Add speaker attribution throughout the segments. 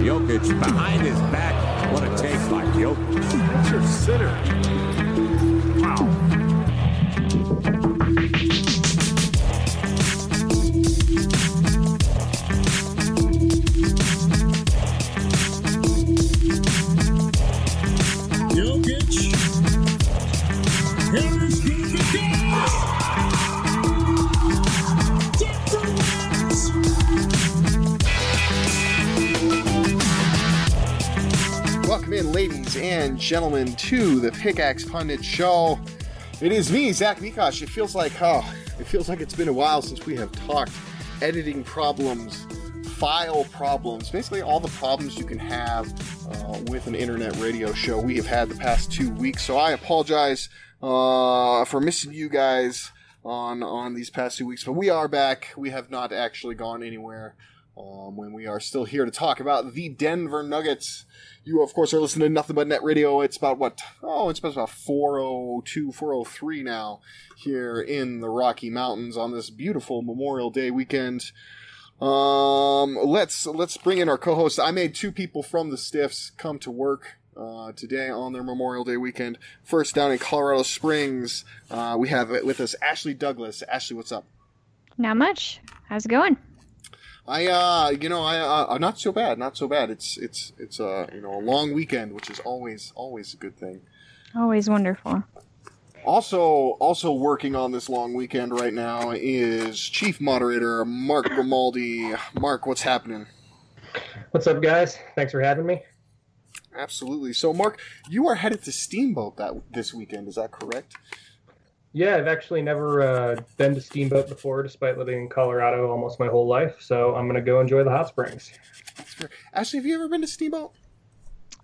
Speaker 1: Jokic behind his back. What a take by Jokic. That's your sitter.
Speaker 2: In, ladies and gentlemen, to the Pickaxe Pundit Show. It is me, Zach Mikash. It feels like, oh, it feels like it's been a while since we have talked editing problems, file problems, basically all the problems you can have uh, with an internet radio show. We have had the past two weeks, so I apologize uh, for missing you guys on on these past two weeks. But we are back. We have not actually gone anywhere. Um, when we are still here to talk about the Denver Nuggets. You, of course, are listening to Nothing But Net Radio. It's about what? Oh, it's about 402, 403 now here in the Rocky Mountains on this beautiful Memorial Day weekend. Um, let's let's bring in our co-host. I made two people from the Stiffs come to work uh, today on their Memorial Day weekend. First, down in Colorado Springs, uh, we have with us Ashley Douglas. Ashley, what's up?
Speaker 3: Not much. How's it going?
Speaker 2: I uh you know I uh, not so bad not so bad it's it's it's uh you know a long weekend which is always always a good thing.
Speaker 3: Always wonderful.
Speaker 2: Also also working on this long weekend right now is chief moderator Mark Grimaldi. Mark, what's happening?
Speaker 4: What's up, guys? Thanks for having me.
Speaker 2: Absolutely. So, Mark, you are headed to Steamboat that this weekend. Is that correct?
Speaker 4: Yeah, I've actually never uh, been to Steamboat before, despite living in Colorado almost my whole life. So I'm gonna go enjoy the hot springs.
Speaker 2: Ashley, have you ever been to Steamboat?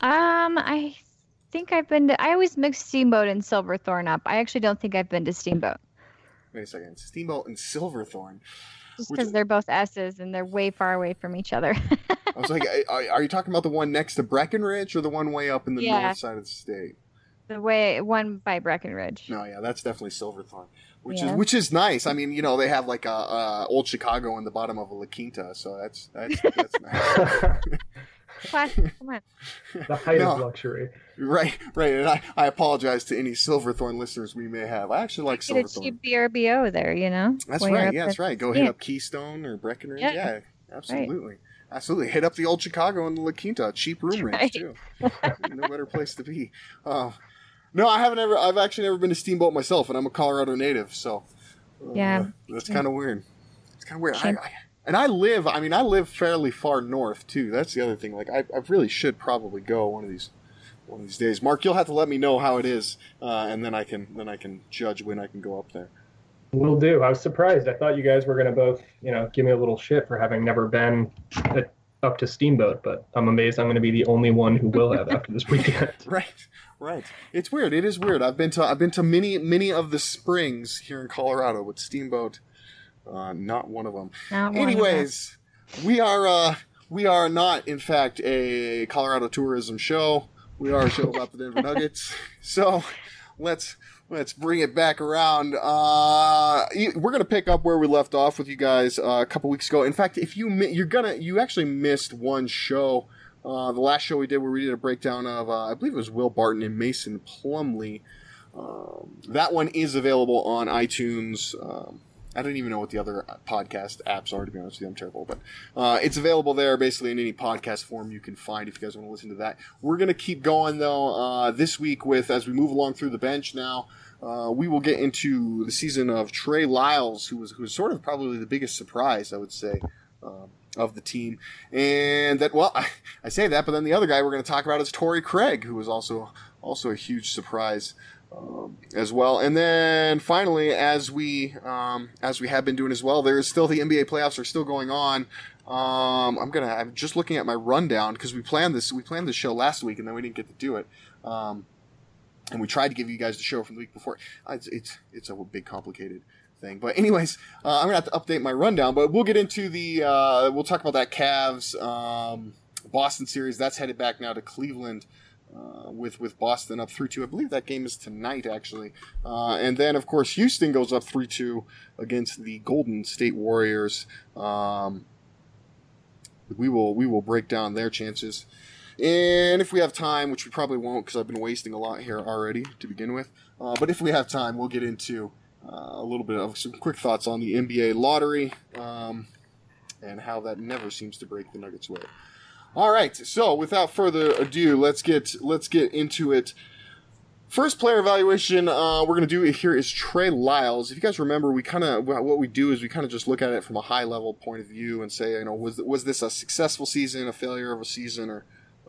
Speaker 3: Um, I think I've been to. I always mix Steamboat and Silverthorne up. I actually don't think I've been to Steamboat.
Speaker 2: Wait a second. Steamboat and Silverthorne.
Speaker 3: Just because they're both S's and they're way far away from each other.
Speaker 2: I was like, are, are you talking about the one next to Breckenridge or the one way up in the
Speaker 3: Yeah.
Speaker 2: north side of the state?
Speaker 3: The way one by Breckenridge.
Speaker 2: No, yeah, that's definitely Silverthorne, which
Speaker 3: Yeah.
Speaker 2: is which is nice. I mean, you know, they have like a, a old Chicago in the bottom of a La Quinta, so that's that's that's nice.
Speaker 3: Classic. Come on.
Speaker 4: The height of luxury.
Speaker 2: right, right. And I, I apologize to any Silverthorne listeners we may have. I actually like
Speaker 3: Get a
Speaker 2: Silverthorne.
Speaker 3: cheap VRBO there, you know.
Speaker 2: That's right. Yeah, that's right. Go hit
Speaker 3: Yeah.
Speaker 2: up Keystone or Breckenridge.
Speaker 3: Yeah.
Speaker 2: Yeah, absolutely. Absolutely. Hit up the old Chicago and the La Quinta. Cheap room
Speaker 3: right.
Speaker 2: too. no better place to be. Uh, no, I haven't ever, I've actually never been to Steamboat myself, and I'm a Colorado native, so. uh,
Speaker 3: Yeah.
Speaker 2: That's kind of weird. It's kind of weird. I, I, and I live, I mean, I live fairly far north, too. That's the other thing. Like, I, I really should probably go one of these. One of these days, Mark, you'll have to let me know how it is, uh, and then I can then I can judge when I can go up there.
Speaker 4: Will do. I was surprised. I thought you guys were gonna both, you know, give me a little shit for having never been at, up to Steamboat, but I'm amazed I'm gonna be the only one who will have after this weekend.
Speaker 2: Right, right. It's weird. It is weird. I've been to I've been to many many of the springs here in Colorado, with Steamboat, uh, not one of them.
Speaker 3: Not one of
Speaker 2: Anyways, we are uh, we are not in fact a Colorado tourism show. We are a show about the Denver Nuggets. So let's let's bring it back around. Uh, we're gonna pick up where we left off with you guys uh, a couple weeks ago. In fact, if you mi- you're gonna you actually missed one show. Uh, the last show we did where we did a breakdown of uh, I believe it was Will Barton and Mason Plumlee. Um, that one is available on iTunes. Um, I don't even know what the other podcast apps are, to be honest with you. I'm terrible. But uh, it's available there basically in any podcast form you can find if you guys want to listen to that. We're going to keep going, though, uh, this week with, as we move along through the bench now, uh, we will get into the season of Trey Lyles, who was, who was sort of probably the biggest surprise, I would say. Um, of the team, and that well, I, I say that, but then the other guy we're going to talk about is Torrey Craig, who was also also a huge surprise um, as well. And then finally, as we um, as we have been doing as well, there is still the NBA playoffs are still going on. Um, I'm gonna I'm just looking at my rundown because we planned this we planned this show last week and then we didn't get to do it. Um, and we tried to give you guys the show from the week before. Uh, It's it's, it's a big complicated thing. But anyways, uh, I'm gonna have to update my rundown. But we'll get into the uh, we'll talk about that Cavs um, Boston series. That's headed back now to Cleveland. Uh, with with Boston up three two, I believe that game is tonight actually, uh, and then of course Houston goes up three two against the Golden State Warriors. Um, we will we will break down their chances, and if we have time, which we probably won't because I've been wasting a lot here already to begin with, uh, but if we have time, we'll get into uh, a little bit of some quick thoughts on the NBA lottery um, and how that never seems to break the Nuggets' way. All right, so without further ado, let's get let's get into it. First player evaluation uh, we're gonna do here is Trey Lyles. If you guys remember, we kind of what we do is we kind of just look at it from a high level point of view and say, you know, was was this a successful season, a failure of a season, or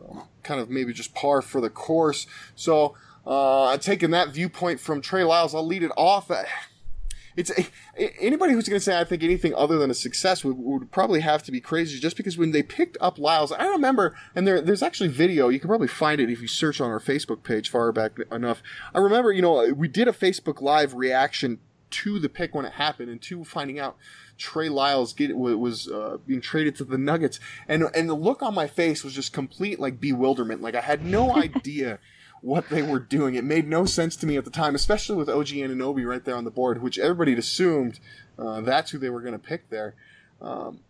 Speaker 2: um, kind of maybe just par for the course. So, uh, taking that viewpoint from Trey Lyles, I'll lead it off. It's anybody who's going to say I think anything other than a success would, would probably have to be crazy. Just because when they picked up Lyles, I remember, and there, there's actually video. You can probably find it if you search on our Facebook page far back enough. I remember, you know, we did a Facebook Live reaction to the pick when it happened, and to finding out Trey Lyles get, was uh, being traded to the Nuggets, and and the look on my face was just complete like bewilderment. Like I had no idea what they were doing. It made no sense to me at the time, especially with OG Anunoby right there on the board, which everybody had assumed uh, that's who they were going to pick there. Um,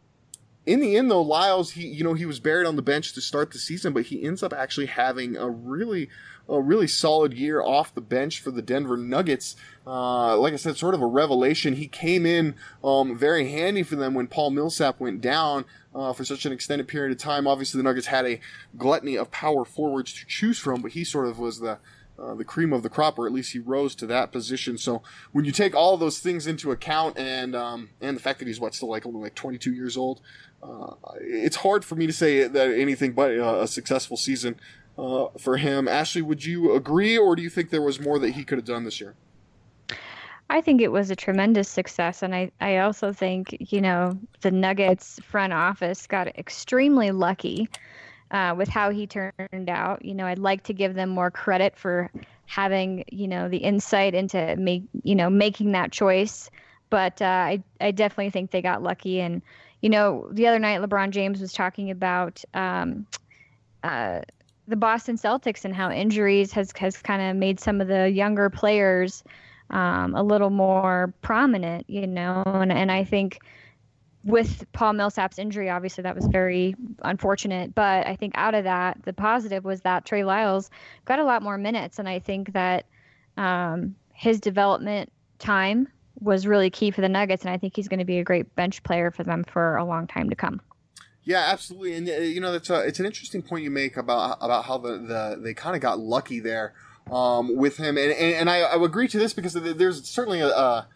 Speaker 2: in the end, though, Lyles, he you know he was buried on the bench to start the season, but he ends up actually having a really a really solid year off the bench for the Denver Nuggets. Uh, like I said, sort of a revelation. He came in um, very handy for them when Paul Millsap went down uh, for such an extended period of time. Obviously, the Nuggets had a gluttony of power forwards to choose from, but he sort of was the uh, the cream of the crop, or at least he rose to that position. So when you take all those things into account, and um, and the fact that he's what still like only like 22 years old, uh, it's hard for me to say that anything but a successful season uh, for him. Ashley, would you agree, or do you think there was more that he could have done this year?
Speaker 3: I think it was a tremendous success. And I, I also think, you know, the Nuggets front office got extremely lucky uh, with how he turned out. You know, I'd like to give them more credit for having, you know, the insight into make, you know, making that choice. But uh, I, I definitely think they got lucky. And, you know, the other night, LeBron James was talking about um, uh, the Boston Celtics and how injuries has, has kind of made some of the younger players um, a little more prominent, you know, and, and I think with Paul Millsap's injury, obviously that was very unfortunate. But I think out of that, the positive was that Trey Lyles got a lot more minutes, and I think that um, his development time was really key for the Nuggets, and I think he's going to be a great bench player for them for a long time to come.
Speaker 2: Yeah, absolutely, and uh, you know that's a, it's an interesting point you make about about how the, the they kind of got lucky there um, with him, and and, and I, I agree to this because there's certainly a, a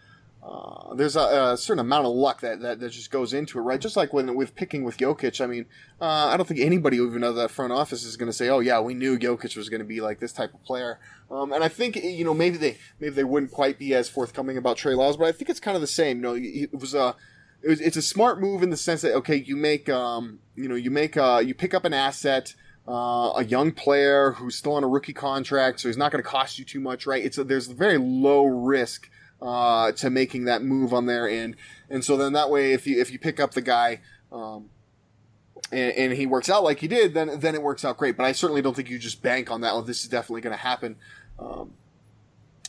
Speaker 2: uh, there's a, a, certain amount of luck that, that, that just goes into it, right? Just like when with picking with Jokic, I mean, uh, I don't think anybody even of that front office is going to say, "Oh yeah, we knew Jokic was going to be like this type of player." Um, and I think you know maybe they maybe they wouldn't quite be as forthcoming about Trey Lyles, but I think it's kind of the same. You know, it was a it was, it's a smart move in the sense that okay, you make um, you know you make uh, you pick up an asset. Uh, a young player who's still on a rookie contract, so he's not going to cost you too much, right? It's a, there's very low risk uh, to making that move on there, and and so then that way, if you if you pick up the guy, um, and, and, he works out like he did, then then it works out great. But I certainly don't think you just bank on that. Well, this is definitely going to happen. Um,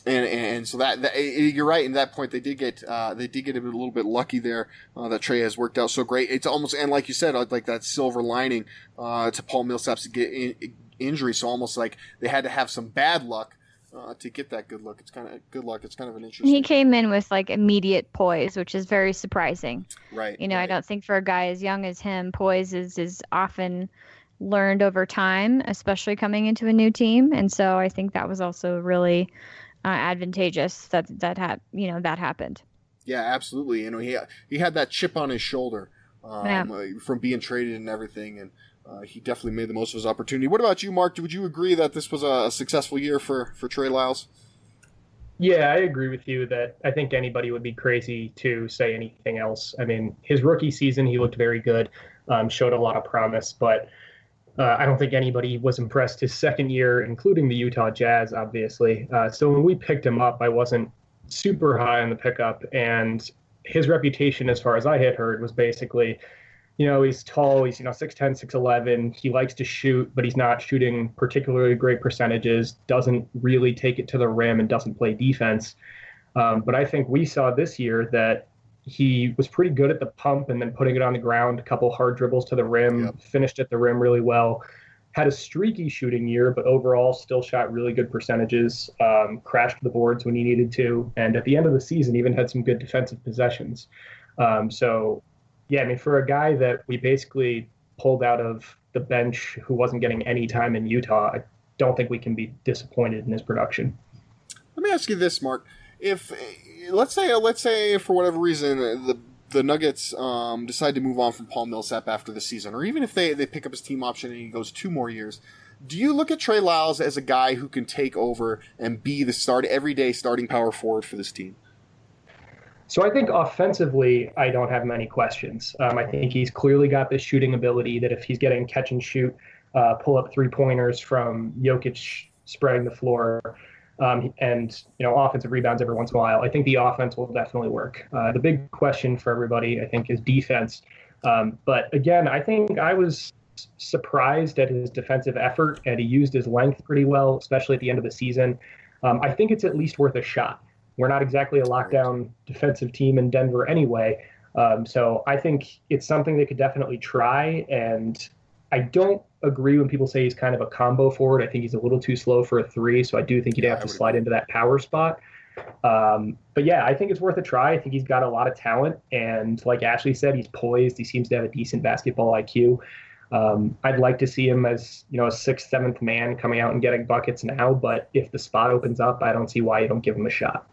Speaker 2: and, and so that, that, you're right. In that point, they did get uh, they did get a little bit lucky there. Uh, that Trey has worked out so great. It's almost and like you said, like that silver lining uh, to Paul Millsap's get in, injury. So almost like they had to have some bad luck uh, to get that good look. It's kind of good luck. It's kind of an interesting.
Speaker 3: he came in with like immediate poise, which is very surprising.
Speaker 2: right.
Speaker 3: You know, I don't think for a guy as young as him, poise is, is often learned over time, especially coming into a new team. And so I think that was also really uh, advantageous that that had you know that happened.
Speaker 2: Yeah, absolutely. You know, he he had that chip on his shoulder um,
Speaker 3: Yeah.
Speaker 2: uh, from being traded and everything, and uh, he definitely made the most of his opportunity. What about you, Mark? Would you agree that this was a, a successful year for for Trey Lyles?
Speaker 4: Yeah, I agree with you that I think anybody would be crazy to say anything else. I mean, his rookie season, he looked very good, um, showed a lot of promise, but uh, I don't think anybody was impressed his second year, including the Utah Jazz, obviously. Uh, so when we picked him up, I wasn't super high on the pickup, and his reputation, as far as I had heard, was basically you know, he's tall, he's, you know, 6'10, 6'11. He likes to shoot, but he's not shooting particularly great percentages, doesn't really take it to the rim, and doesn't play defense. Um, but I think we saw this year that he was pretty good at the pump and then putting it on the ground, a couple hard dribbles to the rim,
Speaker 2: Yep.
Speaker 4: finished at the rim really well. Had a streaky shooting year, but overall still shot really good percentages, um, crashed the boards when he needed to, and at the end of the season, even had some good defensive possessions. Um, so yeah, I mean, for a guy that we basically pulled out of the bench who wasn't getting any time in Utah, I don't think we can be disappointed in his production.
Speaker 2: Let me ask you this, Mark. If let's say let's say for whatever reason the the Nuggets um, decide to move on from Paul Millsap after the season, or even if they, they pick up his team option and he goes two more years, do you look at Trey Lyles as a guy who can take over and be the start everyday starting power forward for this team?
Speaker 4: So I think offensively, I don't have many questions. Um, I think he's clearly got this shooting ability that if he's getting catch and shoot, uh, pull up three pointers from Jokic spreading the floor, um, and you know offensive rebounds every once in a while, I think the offense will definitely work. Uh, the big question for everybody, I think, is defense. Um, but again, I think I was surprised at his defensive effort, and he used his length pretty well, especially at the end of the season. Um, I think it's at least worth a shot. We're not exactly a lockdown defensive team in Denver anyway. Um, so I think it's something they could definitely try. And I don't agree when people say he's kind of a combo forward. I think he's a little too slow for a three. So I do think he'd
Speaker 2: Yeah,
Speaker 4: have to slide into that power spot. Um, but yeah, I think it's worth a try. I think he's got a lot of talent. And like Ashley said, he's poised. He seems to have a decent basketball IQ. Um, I'd like to see him as you know a sixth, seventh man coming out and getting buckets now. But if the spot opens up, I don't see why you don't give him a shot.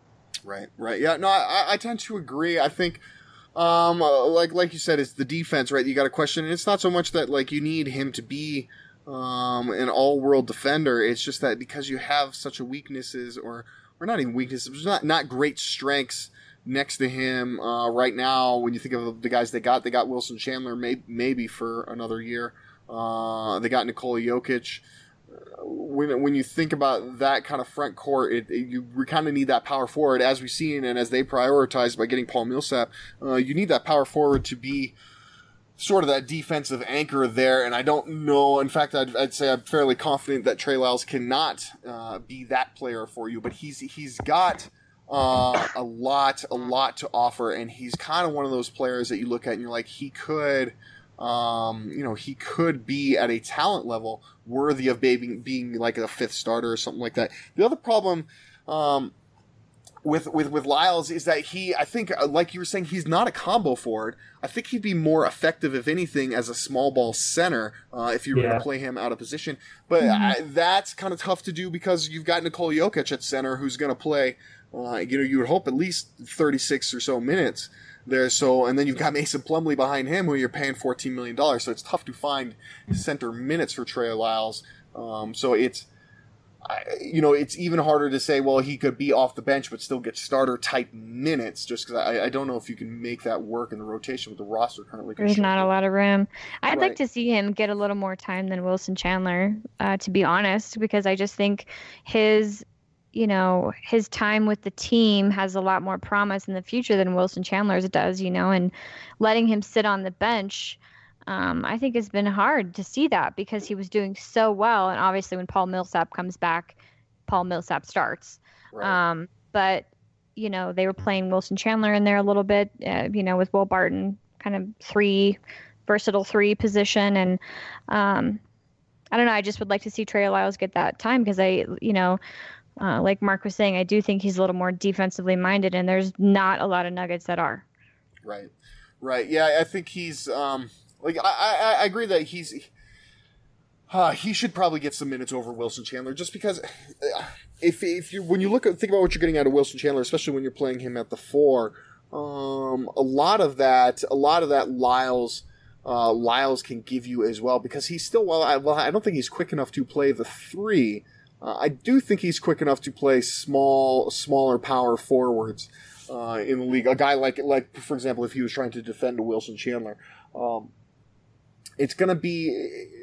Speaker 2: Right, right. Yeah, no, I, I tend to agree. I think, um, uh, like like you said, it's the defense, right? You got a question, and it's not so much that like you need him to be um an all world defender. It's just that because you have such a weaknesses, or or not even weaknesses, not not great strengths next to him uh, right now. When you think of the guys they got, they got Wilson Chandler, may, maybe for another year. Uh, they got Nikola Jokic when when you think about that kind of front court, it, it, you kind of need that power forward, as we've seen, and as they prioritize by getting Paul Millsap. Uh, you need that power forward to be sort of that defensive anchor there. And I don't know. In fact, I'd, I'd say I'm fairly confident that Trey Lyles cannot uh, be that player for you. But he's he's got. Uh, a lot, a lot to offer, and he's kind of one of those players that you look at and you're like, he could, um, you know, he could be at a talent level worthy of being being like a fifth starter or something like that. The other problem um, with with with Lyles is that he, I think, uh, like you were saying, he's not a combo forward. I think he'd be more effective, if anything, as a small ball center uh, if you were
Speaker 4: Yeah.
Speaker 2: going to play him out of position. But I, that's kind of tough to do because you've got Nikola Jokic at center who's going to play. Uh, you know, you would hope at least 36 or so minutes there. So, and then you've got Mason Plumlee behind him, who you're paying 14 million dollars. So it's tough to find center minutes for Trey Lyles. Um, so it's, I, you know, it's even harder to say, well, he could be off the bench but still get starter type minutes, just because I, I don't know if you can make that work in the rotation with the roster currently.
Speaker 3: There's not a lot of room. I'd
Speaker 2: Right.
Speaker 3: like to see him get a little more time than Wilson Chandler, uh, to be honest, because I just think his, you know, his time with the team has a lot more promise in the future than Wilson Chandler's does, you know, and letting him sit on the bench. Um, I think it's been hard to see that because he was doing so well, and obviously when Paul Millsap comes back, Paul Millsap starts.
Speaker 2: Right.
Speaker 3: Um, but you know, they were playing Wilson Chandler in there a little bit, uh, you know, with Will Barton, kind of three, versatile three position, and um, I don't know. I just would like to see Trey Lyles get that time because I, you know, uh, like Mark was saying, I do think he's a little more defensively minded, and there's not a lot of Nuggets that are.
Speaker 2: Right, right. Yeah, I think he's um, like I, I, I agree that he's uh, he should probably get some minutes over Wilson Chandler just because uh, if if you when you look at think about what you're getting out of Wilson Chandler, especially when you're playing him at the four, um, a lot of that a lot of that Lyles. Uh, Lyles can give you as well because he's still well. I, well, I don't think he's quick enough to play the three. Uh, I do think he's quick enough to play small, smaller power forwards uh, in the league. A guy like, like for example, if he was trying to defend Wilson Chandler, um, it's gonna be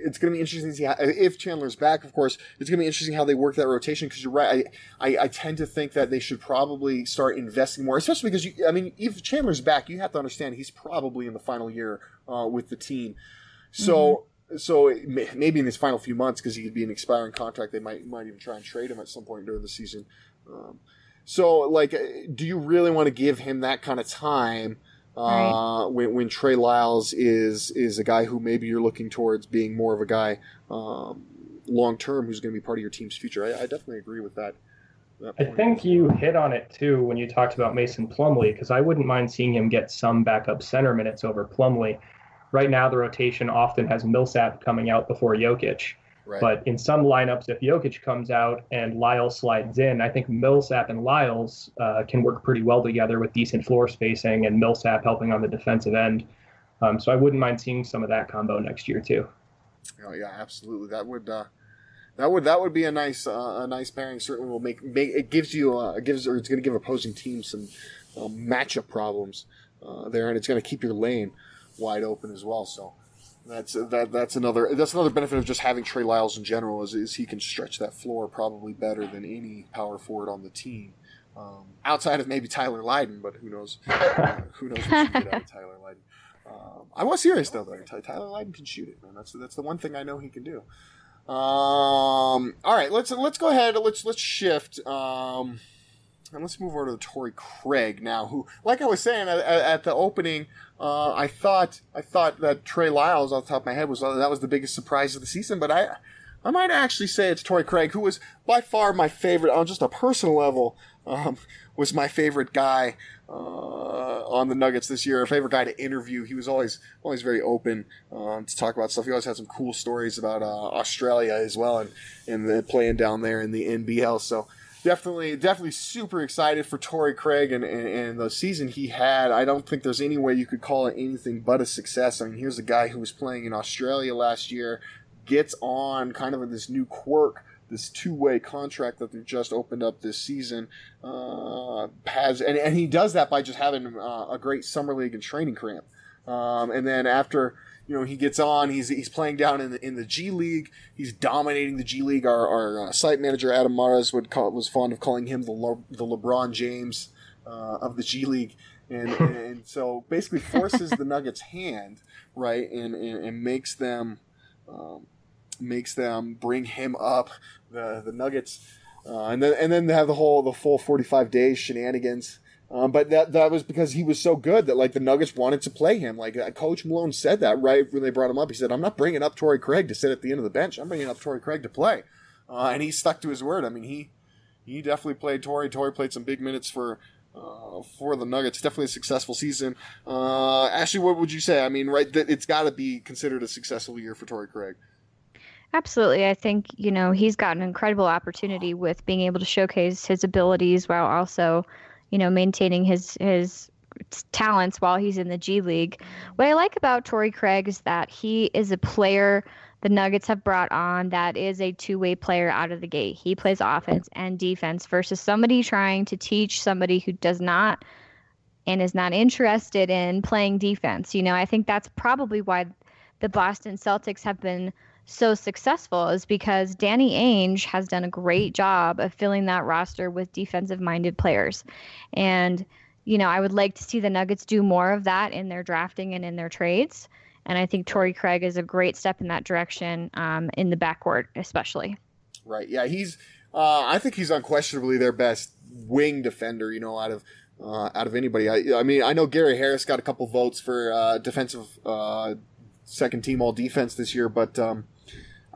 Speaker 2: it's gonna be interesting to see how, if Chandler's back. Of course, it's gonna be interesting how they work that rotation because you're right. I, I, I tend to think that they should probably start investing more, especially because you. I mean, if Chandler's back, you have to understand he's probably in the final year uh, with the team. So. Mm-hmm so maybe in his final few months, because he could be an expiring contract, they might might even try and trade him at some point during the season. Um, so, like, do you really want to give him that kind of time uh, right. when, when Trey Lyles is is a guy who maybe you're looking towards being more of a guy um, long term who's going to be part of your team's future? I, I definitely agree with that.
Speaker 4: that I think you hit on it too when you talked about Mason Plumlee, because I wouldn't mind seeing him get some backup center minutes over Plumlee right now the rotation often has Millsap coming out before Jokic. Right. But in some lineups, if Jokic comes out and Lyles slides in, I think Millsap and Lyles uh, can work pretty well together with decent floor spacing and Millsap helping on the defensive end. Um, so I wouldn't mind seeing some of that combo next year too.
Speaker 2: Oh yeah, absolutely. That would uh, that would that would be a nice uh, a nice pairing. Certainly will make, make it gives you uh, it gives or it's going to give opposing teams some um, matchup problems uh, there, and it's going to keep your lane wide open as well. So that's that that's another that's another benefit of just having Trey Lyles in general is, is he can stretch that floor probably better than any power forward on the team. Um, outside of maybe Tyler Lydon, but who knows? Uh, who knows what you get out of Tyler Lydon? Um, I was serious though, though. Tyler Lydon can shoot it, man. That's that's the one thing I know he can do. Um, all right, let's let's go ahead. Let's let's shift. Um, and let's move over to Torrey Craig now, who, like I was saying at, at the opening, uh, I thought I thought that Trey Lyles, off the top of my head, was that was the biggest surprise of the season. But I I might actually say it's Torrey Craig, who was by far my favorite on just a personal level. Um, was my favorite guy uh, on the Nuggets this year. A favorite guy to interview. He was always always very open um, to talk about stuff. He always had some cool stories about uh, Australia as well, and and playing down there in the NBL. So definitely, definitely super excited for Torrey Craig and, and, and, the season he had. I don't think there's any way you could call it anything but a success. I mean, here's a guy who was playing in Australia last year, gets on kind of in this new quirk, this two-way contract that they just opened up this season. Uh, has and, and he does that by just having uh, a great summer league and training camp. Um, and then after you know, he gets on. He's he's playing down in the in the G League. He's dominating the G League. Our, our uh, site manager Adam Mares would call, was fond of calling him the Le, the LeBron James uh, of the G League, and and so basically forces the Nuggets' hand right, and and, and makes them um, makes them bring him up. The the Nuggets, uh, and then and then they have the whole the full forty five days shenanigans. Um, but that that was because he was so good that like the Nuggets wanted to play him. Like uh, Coach Malone said that right when they brought him up. He said, "I'm not bringing up Torrey Craig to sit at the end of the bench. I'm bringing up Torrey Craig to play," uh, and he stuck to his word. I mean, he he definitely played Torrey. Torrey played some big minutes for uh, for the Nuggets. Definitely a successful season. Uh, Ashley, what would you say? I mean, right, that it's got to be considered a successful year for Torrey Craig.
Speaker 3: Absolutely. I think, you know, he's got an incredible opportunity with being able to showcase his abilities while also you know, maintaining his his talents while he's in the G League. What I like about Torrey Craig is that he is a player the Nuggets have brought on that is a two way player out of the gate. He plays offense and defense versus somebody trying to teach somebody who does not and is not interested in playing defense. You know, I think that's probably why the Boston Celtics have been so successful is because Danny Ainge has done a great job of filling that roster with defensive minded players. And, you know, I would like to see the Nuggets do more of that in their drafting and in their trades. And I think Torrey Craig is a great step in that direction um, in the backcourt, especially.
Speaker 2: Right. Yeah. He's, uh, I think he's unquestionably their best wing defender, you know, out of. Uh, out of anybody, I, I mean, I know Gary Harris got a couple votes for uh, defensive uh, second team all defense this year, but um,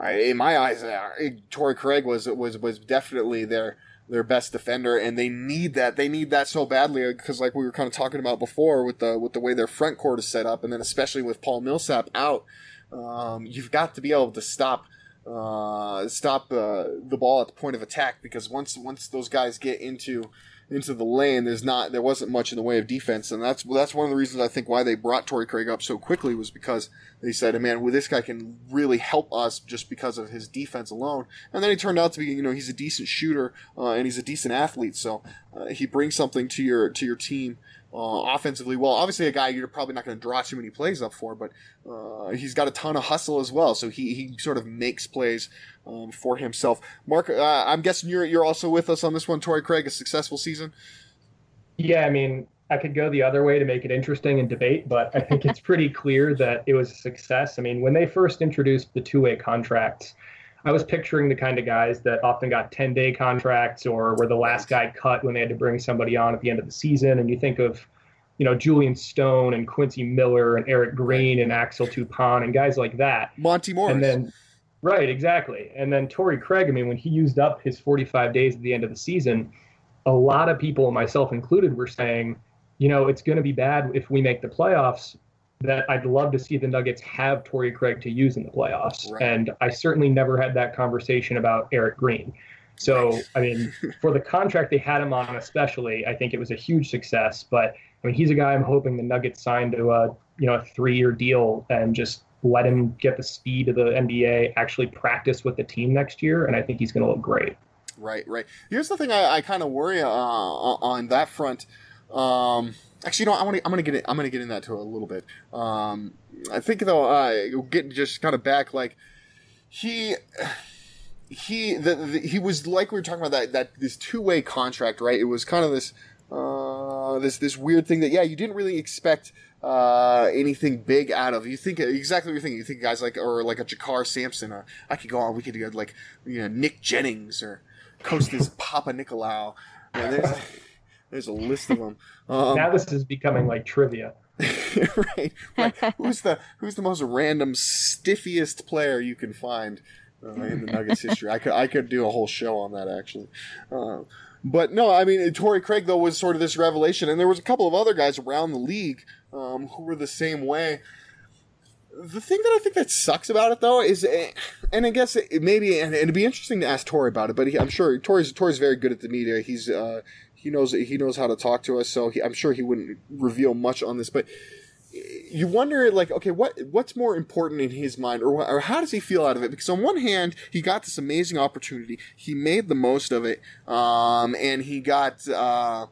Speaker 2: in my eyes, uh, Torrey Craig was was was definitely their their best defender, and they need that. They need that so badly because, like we were kind of talking about before, with the with the way their front court is set up, and then especially with Paul Millsap out, um, you've got to be able to stop uh, stop uh, the ball at the point of attack because once once those guys get into into the lane, there's not there wasn't much in the way of defense, and that's that's one of the reasons I think why they brought Torrey Craig up so quickly was because they said, "Man, well, this guy can really help us just because of his defense alone." And then he turned out to be, you know, he's a decent shooter uh, and he's a decent athlete, so uh, he brings something to your to your team uh, offensively well. Obviously, a guy you're probably not going to draw too many plays up for, but uh, he's got a ton of hustle as well. So he, he sort of makes plays um, for himself. Mark, uh, I'm guessing you're you're also with us on this one. Torrey Craig, a successful season.
Speaker 4: Yeah, I mean, I could go the other way to make it interesting and debate, but I think it's pretty clear that it was a success. I mean, when they first introduced the two-way contracts. I was picturing the kind of guys that often got 10 day contracts or were the last guy cut when they had to bring somebody on at the end of the season. And you think of, you know, Julian Stone and Quincy Miller and Erick Green and Axel Toupane and guys like that.
Speaker 2: Monte Morris.
Speaker 4: And then, right, exactly. And then Torrey Craig, I mean, when he used up his 45 days at the end of the season, a lot of people, myself included, were saying, you know, it's going to be bad if we make the playoffs that I'd love to see the Nuggets have Torrey Craig to use in the playoffs.
Speaker 2: Right.
Speaker 4: And I certainly never had that conversation about Erick Green. So, I mean, for the contract they had him on, especially, I think it was a huge success. But I mean, he's a guy I'm hoping the Nuggets sign to a you know a three-year deal and just let him get the speed of the NBA, actually practice with the team next year, and I think he's going to look great.
Speaker 2: Right, right. Here's the thing I, I kind of worry uh, on that front. Um, actually, you know, I want to. I'm gonna get. It, I'm gonna get in that to a little bit. Um, I think though, uh, getting just kind of back, like he. He the, the, he was like we were talking about that that this two way contract right it was kind of this uh, this this weird thing that yeah you didn't really expect uh, anything big out of you think exactly what you're thinking you think guys like or like a JaKarr Sampson or I could go on we could go like you know Nick Jennings or Costas Papa Nicolau yeah, there's, there's a list of them
Speaker 4: um, now this is becoming like trivia
Speaker 2: right, right. who's the who's the most random stiffiest player you can find uh, in the Nuggets history. I could I could do a whole show on that actually. Uh, but no, I mean Torrey Craig though was sort of this revelation, and there was a couple of other guys around the league um, who were the same way. The thing that I think that sucks about it though is, eh, and I guess it, maybe, and, it'd be interesting to ask Torrey about it. But he, I'm sure Tori's Torrey's very good at the media. He's uh, he knows he knows how to talk to us, so he, I'm sure he wouldn't reveal much on this. But you wonder like okay what what's more important in his mind or, or how does he feel out of it because on one hand he got this amazing opportunity he made the most of it um, and he got uh,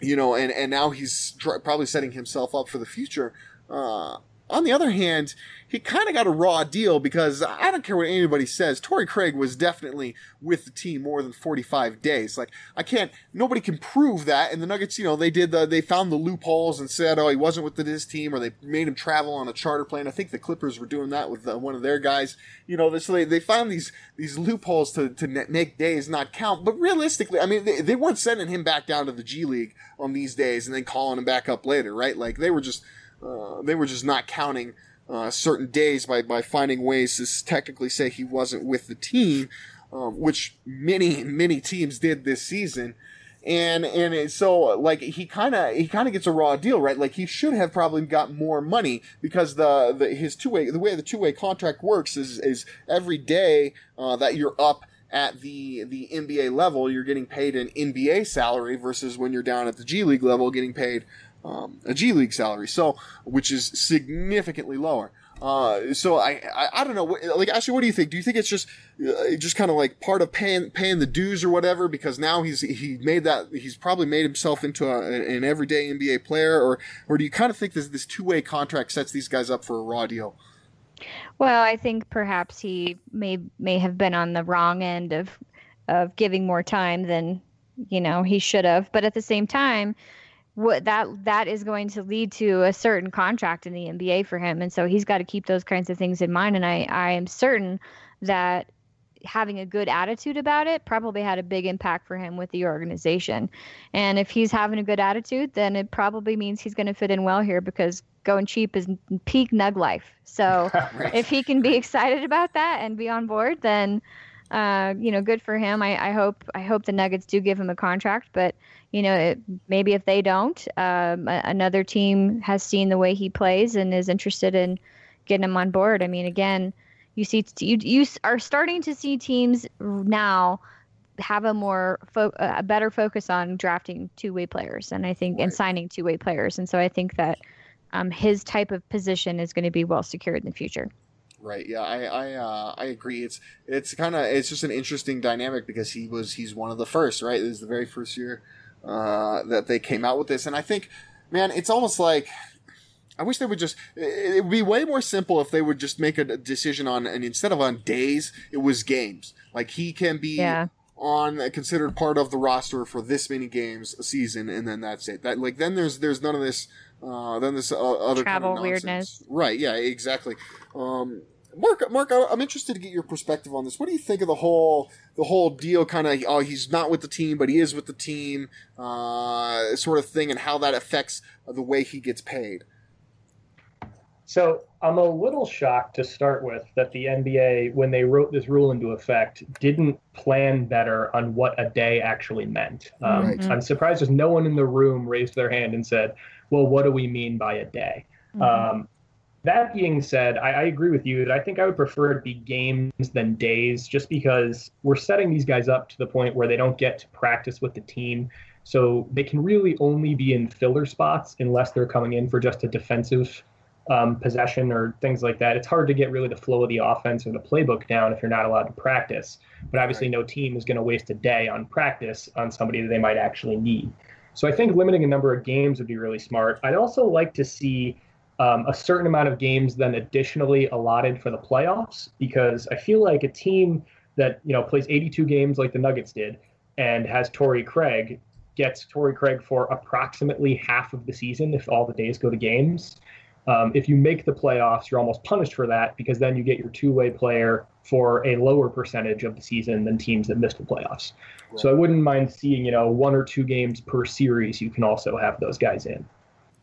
Speaker 2: you know and and now he's tr- probably setting himself up for the future uh, on the other hand he kind of got a raw deal because I don't care what anybody says. Torrey Craig was definitely with the team more than 45 days. Like, I can't, nobody can prove that. And the Nuggets, you know, they did the, they found the loopholes and said, oh, he wasn't with this team or they made him travel on a charter plane. I think the Clippers were doing that with uh, one of their guys. You know, so they, they found these, these loopholes to, to make days not count. But realistically, I mean, they, they weren't sending him back down to the G League on these days and then calling him back up later, right? Like, they were just, uh, they were just not counting uh, certain days by, by finding ways to technically say he wasn't with the team, um, which many, many teams did this season. And, and so, like, he kind of, he kind of gets a raw deal, right? Like, he should have probably got more money because the, the, his two way, the way the two way contract works is, is every day, uh, that you're up at the, the NBA level, you're getting paid an NBA salary versus when you're down at the G League level, getting paid um, a G League salary, so which is significantly lower. Uh, so I, I, I don't know. Like, actually, what do you think? Do you think it's just, uh, just kind of like part of paying, paying the dues or whatever? Because now he's, he made that, he's probably made himself into a, an everyday NBA player, or, or do you kind of think this, this two way contract sets these guys up for a raw deal?
Speaker 3: Well, I think perhaps he may, may have been on the wrong end of, of giving more time than, you know, he should have. But at the same time, what that that is going to lead to a certain contract in the NBA for him and so he's got to keep those kinds of things in mind and I I am certain that having a good attitude about it probably had a big impact for him with the organization. And if he's having a good attitude, then it probably means he's going to fit in well here because going cheap is peak nug life. So right. if he can be excited about that and be on board, then Uh, you know, good for him. I, I hope I hope the Nuggets do give him a contract, but you know, it, maybe if they don't, um, a- another team has seen the way he plays and is interested in getting him on board. I mean, again, you see, you you are starting to see teams now have a more fo- a better focus on drafting two-way players, and I think and signing two-way players, and so I think that um, his type of position is going to be well secured in the future.
Speaker 2: Right. Yeah, I I uh, I agree. It's it's kind of it's just an interesting dynamic because he was he's one of the first. Right. This is the very first year uh, that they came out with this, and I think, man, it's almost like. I wish they would just. It would be way more simple if they would just make a decision on, and instead of on days, it was games. Like he can be
Speaker 3: Yeah.
Speaker 2: on considered part of the roster for this many games a season, and then that's it. That like then there's there's none of this. Uh, then this uh, other kind of
Speaker 3: Travel weirdness.
Speaker 2: Right? Yeah, exactly. Um, Mark, Mark, I- I'm interested to get your perspective on this. What do you think of the whole the whole deal? Kind of, oh, he's not with the team, but he is with the team, uh, sort of thing, and how that affects the way he gets paid.
Speaker 4: So I'm a little shocked to start with that the NBA, when they wrote this rule into effect, didn't plan better on what a day actually meant. Um,
Speaker 2: Right.
Speaker 4: I'm surprised there's no one in the room raised their hand and said, "Well, what do we mean by a day?" Um, that being said, I, I agree with you that I think I would prefer it be games than days, just because we're setting these guys up to the point where they don't get to practice with the team. So they can really only be in filler spots unless they're coming in for just a defensive um, possession or things like that. It's hard to get really the flow of the offense or the playbook down if you're not allowed to practice. But obviously, no team is going to waste a day on practice on somebody that they might actually need. So I think limiting a number of games would be really smart. I'd also like to see um, a certain amount of games then additionally allotted for the playoffs because I feel like a team that you know plays 82 games like the Nuggets did and has Torrey Craig gets Torrey Craig for approximately half of the season if all the days go to games. Um, if you make the playoffs, you're almost punished for that because then you get your two-way player for a lower percentage of the season than teams that missed the playoffs. So I wouldn't mind seeing, you know, one or two games per series. You can also have those guys in.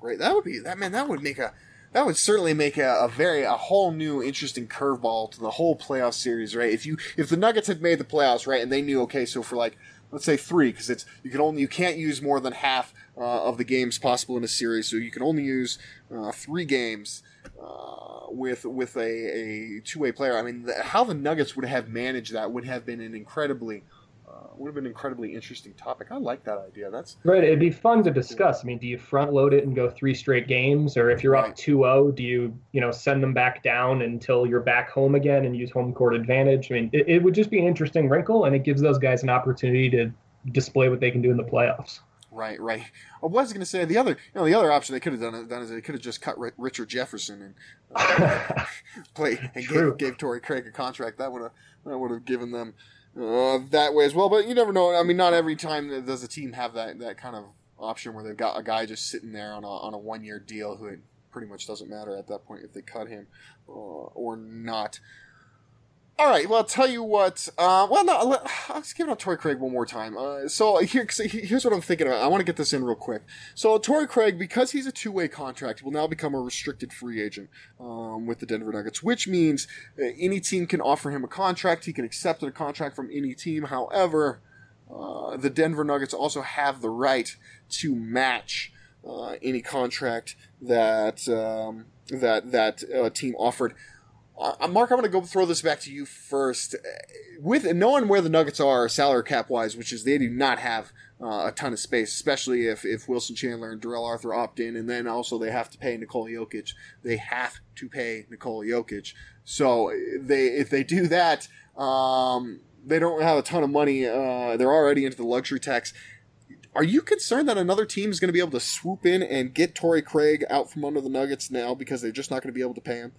Speaker 2: Right. That would be that man. That would make a that would certainly make a, a very a whole new interesting curveball to the whole playoff series. Right. If you if the Nuggets had made the playoffs, right, and they knew okay, so for like let's say three because it's you can only you can't use more than half uh, of the games possible in a series, so you can only use uh, three games. Uh, with with a, a two way player, I mean, the, how the Nuggets would have managed that would have been an incredibly uh, would have been an incredibly interesting topic. I like that idea. That's
Speaker 4: Right. It'd be fun to discuss. I mean, do you front load it and go three straight games? Or if you're
Speaker 2: Right.
Speaker 4: up 2 0, do you, you know, send them back down until you're back home again and use home court advantage? I mean, it, it would just be an interesting wrinkle and it gives those guys an opportunity to display what they can do in the playoffs.
Speaker 2: Right, right. I was going to say the other, you know, the other option they could have done, done is they could have just cut Richard Jefferson and uh, play and
Speaker 4: True.
Speaker 2: gave, gave Torrey Craig a contract. That would have that would have given them uh, that way as well. But you never know. I mean, not every time does a team have that that kind of option where they've got a guy just sitting there on a on a one year deal who it pretty much doesn't matter at that point if they cut him uh, or not. All right. Well, I'll tell you what. Uh, well, no. Let's give it on Torrey Craig one more time. Uh, so here, here's what I'm thinking about. I want to get this in real quick. So Torrey Craig, because he's a two-way contract, will now become a restricted free agent um, with the Denver Nuggets, which means uh, any team can offer him a contract. He can accept a contract from any team. However, uh, the Denver Nuggets also have the right to match uh, any contract that um, that that team offered. Uh, Mark, I'm going to go throw this back to you first. Uh, With knowing where the Nuggets are salary cap wise, which is they do not have uh, a ton of space, especially if, if Wilson Chandler and Darrell Arthur opt in, and then also they have to pay Nikola Jokic. They have to pay Nikola Jokic. So uh, they if they do that, um, they don't have a ton of money. Uh, they're already into the luxury tax. Are you concerned that another team is going to be able to swoop in and get Torrey Craig out from under the Nuggets now because they're just not going to be able to pay him?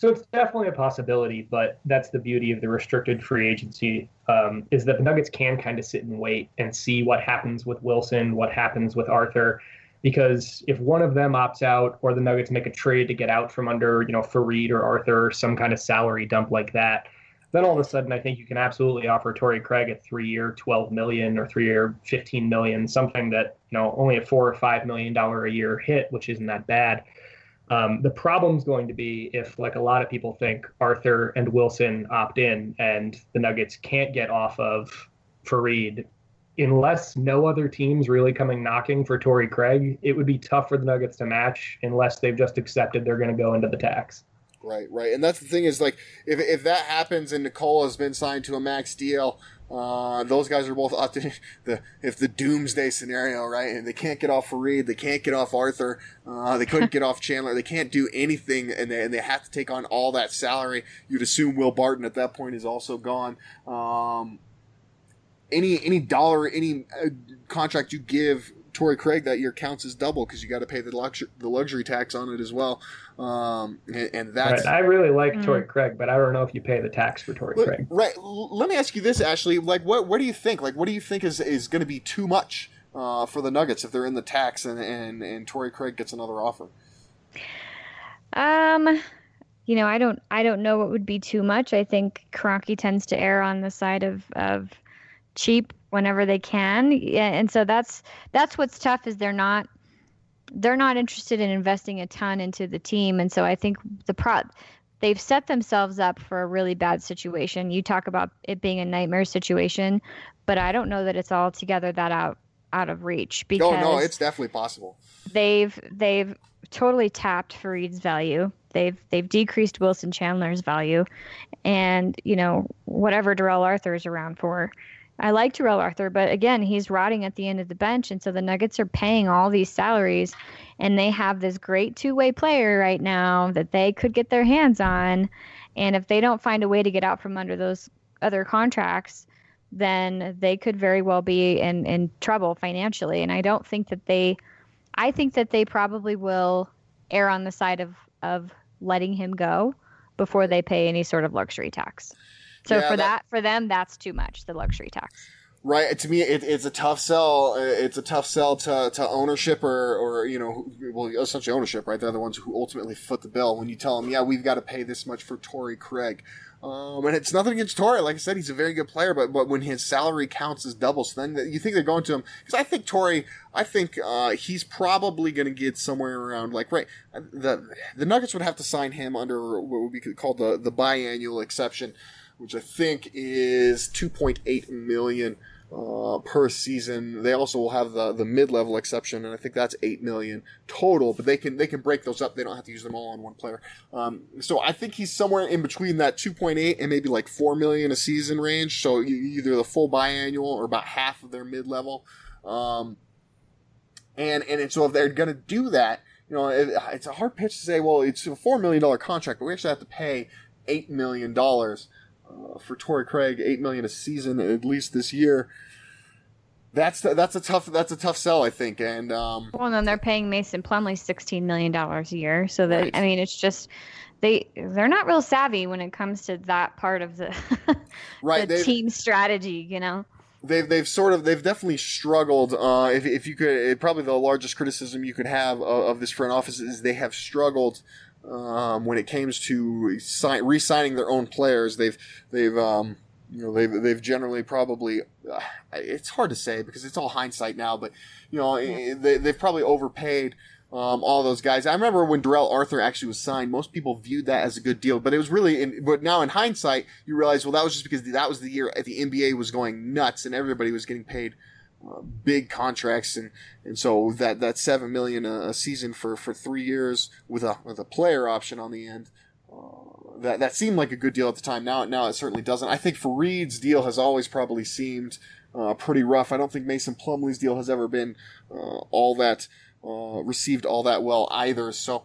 Speaker 4: So it's definitely a possibility, but that's the beauty of the restricted free agency um, is that the Nuggets can kind of sit and wait and see what happens with Wilson, what happens with Arthur, because if one of them opts out or the Nuggets make a trade to get out from under, you know, Faried or Arthur, or some kind of salary dump like that, then all of a sudden I think you can absolutely offer Torrey Craig a three-year, 12 million or three-year, 15 million, something that you know only a four or five million dollar a year hit, which isn't that bad. Um, the problem's going to be if, like a lot of people think, Arthur and Wilson opt in and the Nuggets can't get off of Faried. Unless no other team's really coming knocking for Torrey Craig, it would be tough for the Nuggets to match unless they've just accepted they're going to go into the tax.
Speaker 2: Right, right, and that's the thing is like if if that happens and Nikola has been signed to a max deal, uh, those guys are both up to the if the doomsday scenario, right? And they can't get off Faried, they can't get off Arthur, uh, they couldn't get off Chandler, they can't do anything, and they, and they have to take on all that salary. You'd assume Will Barton at that point is also gone. Um, any any dollar, any uh, contract you give Torrey Craig that year counts as double because you got to pay the luxury the luxury tax on it as well. Um, and, and that's
Speaker 4: right. I really like mm. Torrey Craig, but I don't know if you pay the tax for Torrey Craig.
Speaker 2: Right. Let me ask you this, Ashley. Like, what what do you think? Like, what do you think is is going to be too much uh, for the Nuggets if they're in the tax and and and Torrey Craig gets another offer?
Speaker 3: Um. You know, I don't. I don't know what would be too much. I think Kroenke tends to err on the side of of cheap whenever they can. And so that's that's what's tough is they're not they're not interested in investing a ton into the team. And so i think the pro they've set themselves up for a really bad situation. You talk about it being a nightmare situation but i don't know that it's all together that out out of reach because
Speaker 2: no no it's definitely possible.
Speaker 3: they've they've totally tapped Faried's value. They've they've decreased wilson chandler's value. And you know whatever darrell arthur is around for I like Darrell Arthur, but again, he's rotting at the end of the bench. And so the Nuggets are paying all these salaries, and they have this great two way player right now that they could get their hands on. And if they don't find a way to get out from under those other contracts, then they could very well be in, in trouble financially. And I don't think that they, I think that they probably will err on the side of, of letting him go before they pay any sort of luxury tax. So yeah, for that, that, for them, that's too much. The luxury tax.
Speaker 2: Right. To me, it, it's a tough sell. It's a tough sell to, to ownership or, or, you know, well, essentially ownership, right? They're the ones who ultimately foot the bill when you tell them, yeah, we've got to pay this much for Torrey Craig. Um, and it's nothing against Torrey. Like I said, he's a very good player, but, but when his salary counts as double, so then you think they're going to him. Cause I think Torrey, I think, uh, he's probably going to get somewhere around like, right, the, the Nuggets would have to sign him under what would be called the, the biannual exception which I think is 2.8 million uh, per season. They also will have the the mid level exception, and I think that's eight million total. But they can they can break those up. They don't have to use them all on one player. Um, so I think he's somewhere in between that 2.8 and maybe like four million a season range. So either the full biannual or about half of their mid level. Um, and and so if they're going to do that, you know, it, it's a hard pitch to say. Well, it's a four million dollar contract, but we actually have to pay eight million dollars uh, for Torrey Craig, eight million a season at least this year. That's that's a tough that's a tough sell, I think. And um,
Speaker 3: well, and then they're paying Mason Plumlee sixteen million dollars a year. So that right. I mean, it's just they they're not real savvy when it comes to that part of the
Speaker 2: right
Speaker 3: the team strategy. You know
Speaker 2: they've they've sort of they've definitely struggled. Uh, if if you could, probably the largest criticism you could have of, of, this front office is they have struggled um, when it comes to sign, re-signing their own players, they've they've um, you know they've they've generally probably uh, it's hard to say because it's all hindsight now, but you know they, they've probably overpaid. Um, all those guys. I remember when Darrell Arthur actually was signed, most people viewed that as a good deal, but it was really, in, but now in hindsight, you realize, well, that was just because that was the year the NBA was going nuts and everybody was getting paid big contracts, and and so that that seven million a, a, season for for three years with a with a player option on the end. Uh, that that seemed like a good deal at the time. Now now it certainly doesn't. I think Faried's deal has always probably seemed uh, pretty rough. I don't think Mason Plumlee's deal has ever been uh, all that uh, received all that well either. So.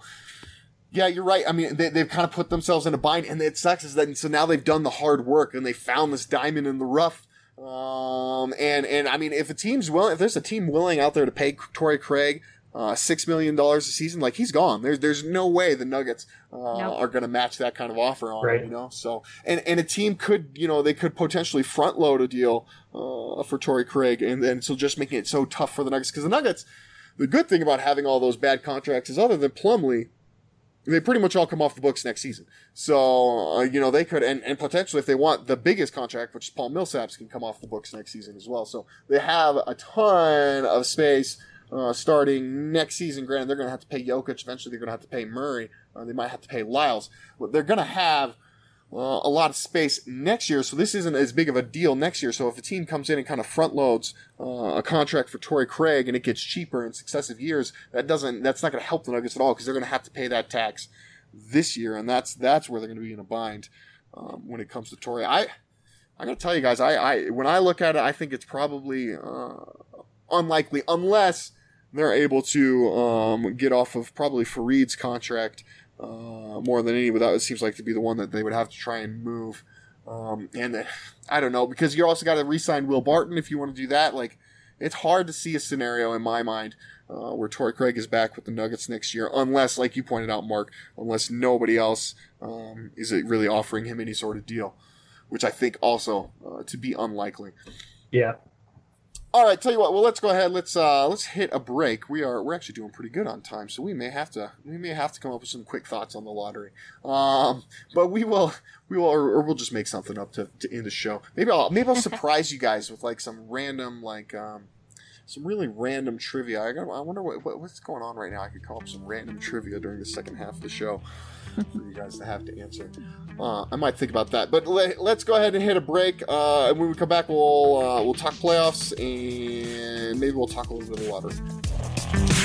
Speaker 2: Yeah, you're right. I mean, they, they've kind of put themselves in a bind, and it sucks is that so now they've done the hard work and they found this diamond in the rough um, and, and I mean, if a team's willing, if there's a team willing out there to pay Torrey Craig, uh, six million dollars a season, like he's gone. There's there's no way the Nuggets uh, nope. are going to match that kind of offer on right. him, you know. So and and a team could you know they could potentially front load a deal uh, for Torrey Craig, and then so just making it so tough for the Nuggets because the Nuggets. The good thing about having all those bad contracts is, other than Plumlee, they pretty much all come off the books next season. So, uh, you know, they could, and, and potentially if they want the biggest contract, which is Paul Millsap's, can come off the books next season as well. So they have a ton of space uh, starting next season. Granted, they're going to have to pay Jokic. Eventually, they're going to have to pay Murray. Uh, they might have to pay Lyles. But they're going to have uh, a lot of space next year, so this isn't as big of a deal next year. So if a team comes in and kind of front loads uh, a contract for Torrey Craig and it gets cheaper in successive years, that doesn't that's not going to help the Nuggets at all because they're going to have to pay that tax this year, and that's that's where they're going to be in a bind um, when it comes to Torrey. I I got to tell you guys, I, I when I look at it, I think it's probably uh, unlikely unless they're able to um, get off of probably Faried's contract uh, more than any, but that seems like to be the one that they would have to try and move. Um, and uh, I don't know because you also got to re-sign Will Barton if you want to do that. Like, it's hard to see a scenario in my mind uh, where Torrey Craig is back with the Nuggets next year, unless, like you pointed out, Mark, unless nobody else um, is really offering him any sort of deal, which I think also uh, to be unlikely.
Speaker 4: Yeah.
Speaker 2: All right, tell you what. Well, let's go ahead. Let's uh, let's hit a break. We are we're actually doing pretty good on time, so we may have to we may have to come up with some quick thoughts on the lottery. Um, but we will we will or, or we'll just make something up to, to end the show. Maybe I'll maybe I'll surprise you guys with like some random like um, some really random trivia. I, got, I wonder what, what, what's going on right now. I could call up some random trivia during the second half of the show for you guys to have to answer. Uh, I might think about that. But let, us go ahead and hit a break. Uh, and when we come back, we'll uh, we'll talk playoffs and maybe we'll talk a little bit of lottery.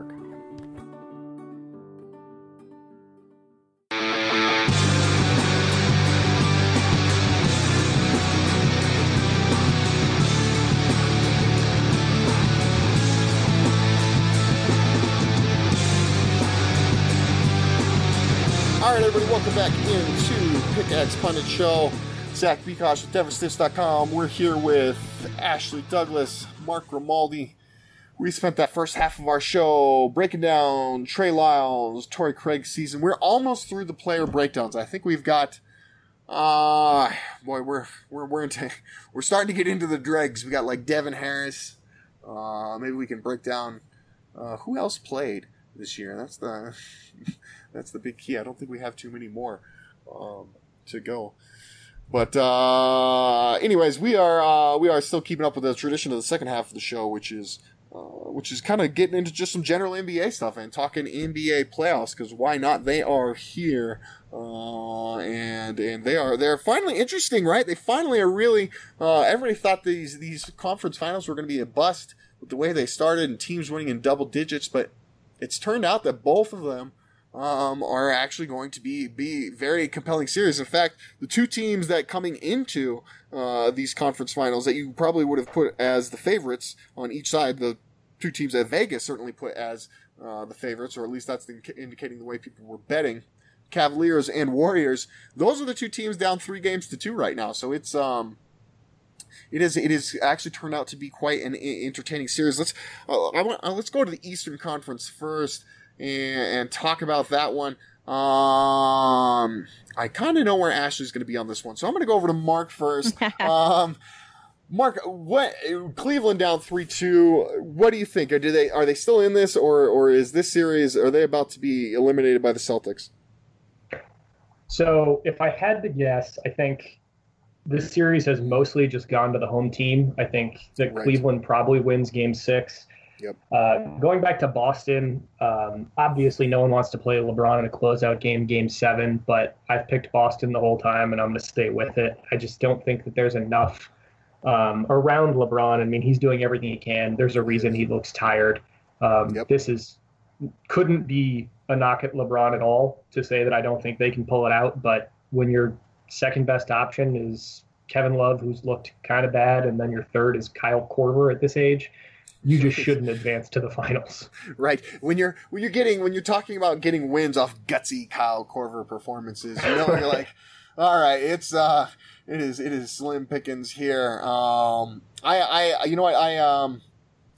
Speaker 2: Pickaxe Pundit Show. Zach Mikash with DenverStiffs.com. We're here with Ashley Douglas, Mark Grimaldi. We spent that first half of our show breaking down Trey Lyles, Torrey Craig season. We're almost through the player breakdowns. I think we've got, uh, boy, we're we're we're into, we're starting to get into the dregs. We got like Devin Harris. Uh, maybe we can break down uh, who else played this year. That's the that's the big key. I don't think we have too many more um, to go. But uh, anyways, we are uh, we are still keeping up with the tradition of the second half of the show, which is uh, which is kind of getting into just some general NBA stuff and talking NBA playoffs because why not? They are here, uh, and and they are they're finally interesting, right? They finally are really. Uh, everybody thought these these conference finals were going to be a bust with the way they started and teams winning in double digits, but it's turned out that both of them um, are actually going to be be very compelling series. In fact, the two teams that coming into uh, these conference finals that you probably would have put as the favorites on each side, the two teams that Vegas certainly put as uh, the favorites, or at least that's the, indicating the way people were betting. Cavaliers and Warriors. Those are the two teams down three games to two right now. So it's um, it is it is actually turned out to be quite an entertaining series. Let's uh, uh, let's go to the Eastern Conference first and, and talk about that one. Um, I kind of know where Ashley's going to be on this one, so I'm going to go over to Mark first. um, Mark, what Cleveland down three two? What do you think? Are do they are they still in this, or or is this series are they about to be eliminated by the Celtics?
Speaker 4: So if I had to guess, I think this series has mostly just gone to the home team. I think that
Speaker 2: Right.
Speaker 4: Cleveland probably wins Game Six.
Speaker 2: Yep.
Speaker 4: Uh, going back to Boston, um, obviously no one wants to play LeBron in a closeout game, Game Seven, but I've picked Boston the whole time, and I'm going to stay with it. I just don't think that there's enough um, around LeBron. I mean, he's doing everything he can. There's a reason he looks tired. Um,
Speaker 2: Yep.
Speaker 4: This is couldn't be a knock at LeBron at all to say that I don't think they can pull it out. But when your second best option is Kevin Love, who's looked kind of bad, and then your third is Kyle Korver at this age, you just shouldn't advance to the finals.
Speaker 2: Right when you're when you're getting when you're talking about getting wins off gutsy Kyle Korver performances, you know you're like, all right, it's uh, it is it is slim pickings here. Um, I I you know what I um.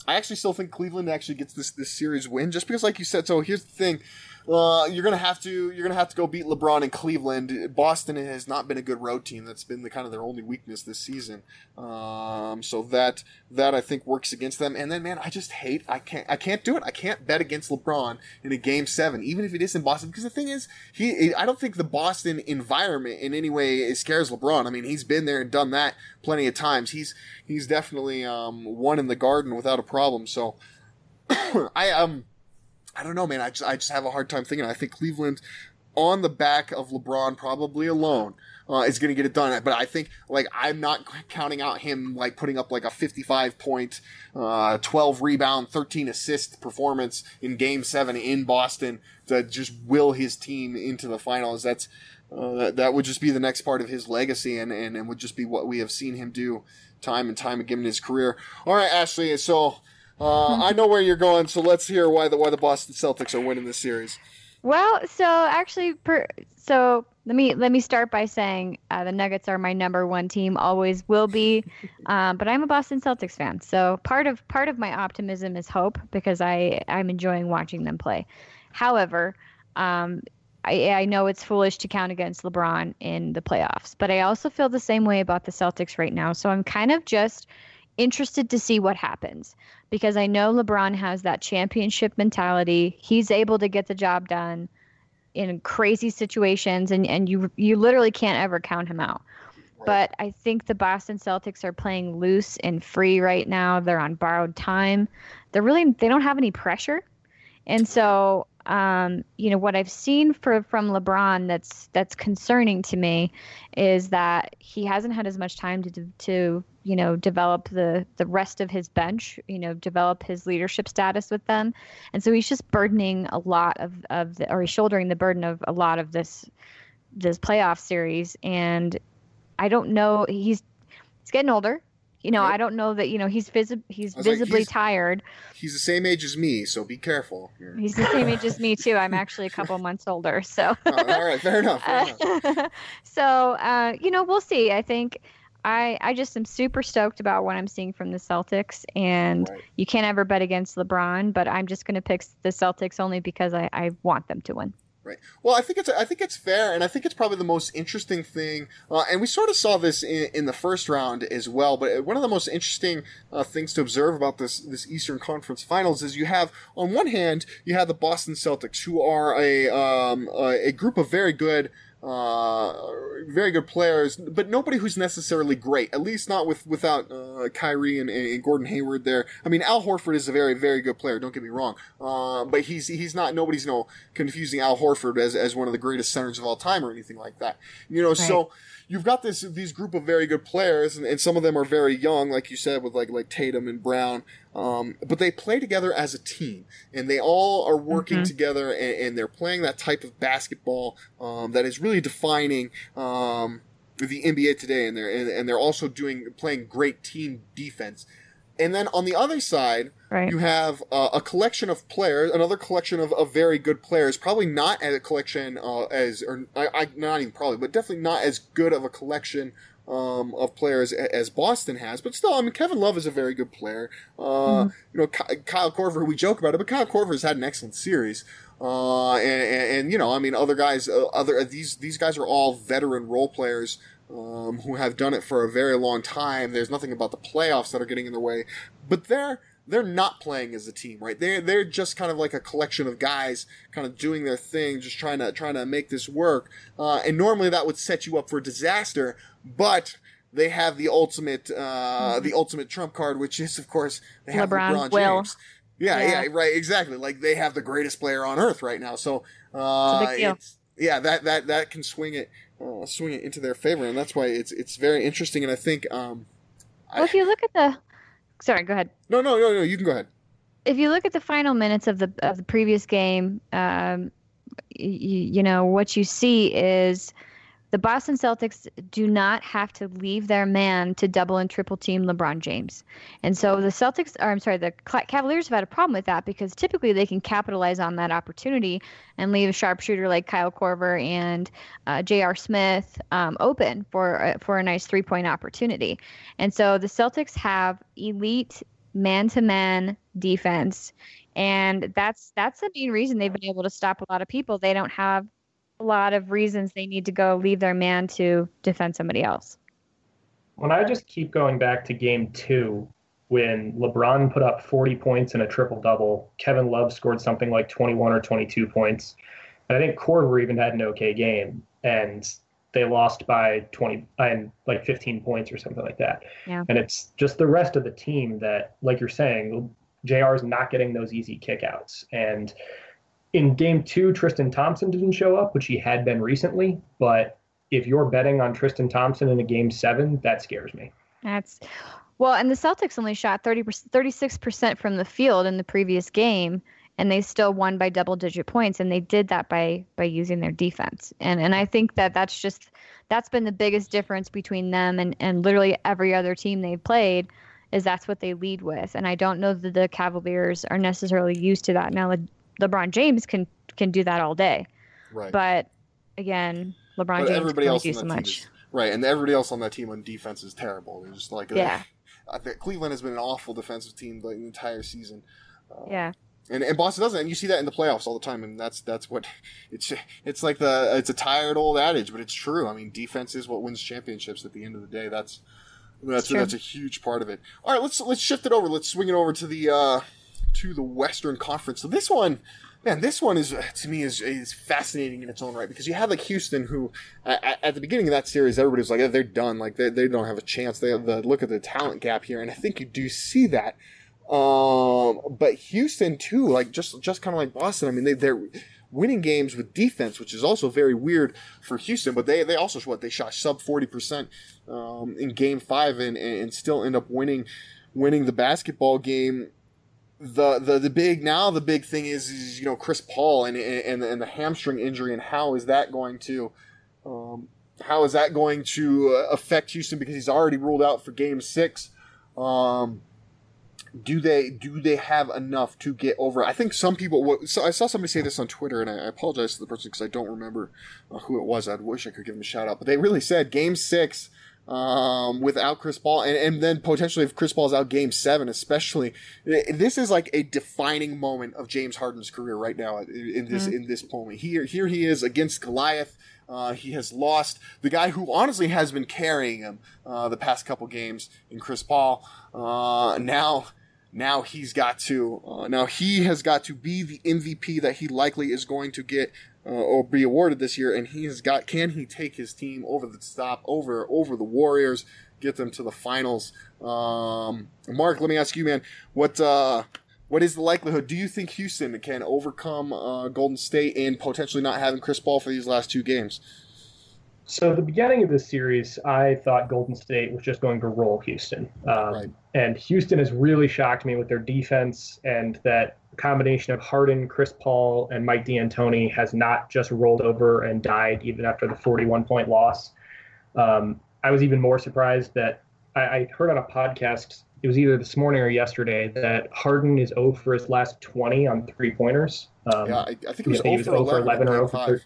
Speaker 2: I actually still think Cleveland actually gets this this series win just because, like you said. So here's the thing: you're gonna have to you're gonna have to go beat LeBron in Cleveland. Boston has not been a good road team. That's been the kind of their only weakness this season. Um, so that that I think works against them. And then, man, I just hate I can't I can't do it. I can't bet against LeBron in a game seven, even if it is in Boston. Because the thing is, he I don't think the Boston environment in any way scares LeBron. I mean, he's been there and done that plenty of times. He's he's definitely um, won in the garden without a problem. So I um I don't know, man. I just I just have a hard time thinking. I think Cleveland, on the back of LeBron, probably alone, uh, is going to get it done. But I think like I'm not counting out him like putting up like a 55 point, uh, 12 rebound, 13 assist performance in Game Seven in Boston to just will his team into the finals. That's uh, that, that would just be the next part of his legacy and, and, and would just be what we have seen him do time and time again in his career. All right, Ashley. So uh, I know where you're going, so let's hear why the why the Boston Celtics are winning this series.
Speaker 3: Well, so actually, per, so let me let me start by saying uh, the Nuggets are my number one team, always will be. Um, but I'm a Boston Celtics fan, so part of part of my optimism is hope because I I'm enjoying watching them play. However, um, I, I know it's foolish to count against LeBron in the playoffs, but I also feel the same way about the Celtics right now. So I'm kind of just interested to see what happens because I know LeBron has that championship mentality. He's able to get the job done in crazy situations and, and you you literally can't ever count him out. But I think the Boston Celtics are playing loose and free right now. They're on borrowed time. They're really they don't have any pressure. And so um, you know what I've seen for from LeBron that's that's concerning to me is that he hasn't had as much time to to you know develop the the rest of his bench you know develop his leadership status with them. And so he's just burdening a lot of of the, or he's shouldering the burden of a lot of this this playoff series. And I don't know he's he's getting older you know I don't know that you know he's visi- he's
Speaker 2: was like,
Speaker 3: visibly
Speaker 2: he's-
Speaker 3: tired
Speaker 2: He's the same age as me, so be careful.
Speaker 3: he's the same age as me too I'm actually a couple months older so
Speaker 2: Oh, all right, fair enough. Fair enough.
Speaker 3: so uh, you know we'll see i think I, I just am super stoked about what I'm seeing from the Celtics, and you can't ever bet against LeBron. But I'm just going to pick the Celtics only because I, I want them to win.
Speaker 2: Right. Well, I think it's I think it's fair, and I think it's probably the most interesting thing. Uh, and we sort of saw this in, in the first round as well. But one of the most interesting uh, things to observe about this this Eastern Conference Finals is you have on one hand you have the Boston Celtics, who are a um, a, a group of very good. Uh, very good players, but nobody who's necessarily great. At least not with without uh, Kyrie and, and Gordon Hayward there. I mean, Al Horford is a very very good player. Don't get me wrong, uh, but he's he's not. Nobody's you know confusing Al Horford as, as one of the greatest centers of all time or anything like that. You know, so you've got this these group of very good players, and, and some of them are very young, like you said, with like like Tatum and Brown. Um, but they play together as a team, and they all are working
Speaker 5: Mhm.
Speaker 2: together, and, and they're playing that type of basketball um, that is really defining um, the NBA today, and they're and, and they're also doing playing great team defense. And then on the other side,
Speaker 3: Right.
Speaker 2: you have uh, a collection of players, another collection of, of very good players. Probably not as a collection uh, as, or I, I not even probably, but definitely not as good of a collection um, of players as Boston has. But still, I mean, Kevin Love is a very good player. Uh,
Speaker 5: Mhm.
Speaker 2: You know, Kyle Korver, who we joke about it, but Kyle Korver has had an excellent series. Uh, and, and, and, you know, I mean, other guys, uh, other these these guys are all veteran role players um, who have done it for a very long time. There's nothing about the playoffs that are getting in their way, but they're they're not playing as a team, right? They're they're just kind of like a collection of guys, kind of doing their thing, just trying to trying to make this work. Uh, and normally that would set you up for disaster, but they have the ultimate uh, mm-hmm. the ultimate trump card, which is of course they have LeBron, LeBron James. Yeah, yeah, yeah, right, exactly. Like they have the greatest player on earth right now. So uh, yeah, that that that can swing it uh, swing it into their favor, and that's why it's it's very interesting. And I think, um,
Speaker 3: well, I, if you look at the, sorry, go ahead.
Speaker 2: No, no, no, no. You can go ahead.
Speaker 3: If you look at the final minutes of the of the previous game, um, you, you know what you see is the Boston Celtics do not have to leave their man to double and triple team LeBron James. And so the Celtics, or I'm sorry, the Cavaliers have had a problem with that because typically they can capitalize on that opportunity and leave a sharpshooter like Kyle Korver and uh, J.R. Smith um, open for, uh, for a nice three point opportunity. And so the Celtics have elite man to man defense. And that's that's the main reason they've been able to stop a lot of people. They don't have a lot of reasons they need to go leave their man to defend somebody else.
Speaker 4: When I just keep going back to game two, when LeBron put up 40 points in a triple double, Kevin Love scored something like 21 or 22 points. And I think Korver even had an okay game. And they lost by 20 and like 15 points or something like that.
Speaker 3: Yeah.
Speaker 4: And it's just the rest of the team that, like you're saying, JR is not getting those easy kickouts. And in game two, Tristan Thompson didn't show up, which he had been recently. But if you're betting on Tristan Thompson in a game seven, that scares me.
Speaker 3: That's well, and the Celtics only shot 30 36% from the field in the previous game, and they still won by double digit points, and they did that by by using their defense. And and I think that that's just that's been the biggest difference between them and and literally every other team they've played is that's what they lead with. And I don't know that the Cavaliers are necessarily used to that. Now LeBron James can can do that all day.
Speaker 2: Right.
Speaker 3: But again, LeBron but James everybody else do so much.
Speaker 2: Is, right, and everybody else on that team on defense is terrible. They're just like
Speaker 3: yeah.
Speaker 2: Cleveland has been an awful defensive team the entire season.
Speaker 3: Uh, yeah.
Speaker 2: And, and Boston doesn't, and you see that in the playoffs all the time, and that's that's what it's it's like the it's a tired old adage, but it's true. I mean, defense is what wins championships at the end of the day. That's that's a, that's a huge part of it. All right, let's let's shift it over. Let's swing it over to the uh, to the Western Conference. So this one, man, this one is to me is is fascinating in its own right because you have like Houston, who at, at the beginning of that series, everybody was like, they're done, like they, they don't have a chance. They have the look at the talent gap here, and I think you do see that. Um, but Houston too, like just just kind of like Boston. I mean, they they're winning games with defense, which is also very weird for Houston. But they they also what they shot sub forty percent um, in Game Five and and still end up winning winning the basketball game the, the the big now the big thing is, is you know Chris Paul and, and and the hamstring injury and how is that going to um, how is that going to uh, affect Houston because he's already ruled out for Game Six. Um, do they do they have enough to get over? I think some people. So I saw somebody say this on Twitter, and I, apologize to the person because I don't remember uh, who it was. I wish I could give him a shout out, but they really said Game Six um, without Chris Paul, and, and then potentially if Chris Paul's out game seven, especially, this is like a defining moment of James Harden's career right now in this mm-hmm. in this moment. Here, here he is against Goliath. Uh, he has lost the guy who honestly has been carrying him uh, the past couple games in Chris Paul. Uh, now, now he's got to uh, now he has got to be the MVP that he likely is going to get uh, or be awarded this year, and he has got. Can he take his team over the stop over over the Warriors, get them to the finals? Um, Mark, let me ask you, man, what uh, what is the likelihood? Do you think Houston can overcome uh, Golden State and potentially not having Chris Paul for these last two games?
Speaker 4: So the beginning of this series, I thought Golden State was just going to roll Houston, um, right. and Houston has really shocked me with their defense and that combination of Harden, Chris Paul, and Mike D'Antoni has not just rolled over and died even after the 41 point loss. Um, I was even more surprised that I, I, heard on a podcast, it was either this morning or yesterday, that Harden is 0 for his last 20 on three pointers.
Speaker 2: Um, yeah, I, I, think it was, 0, for 11, 11 or 0 for 13.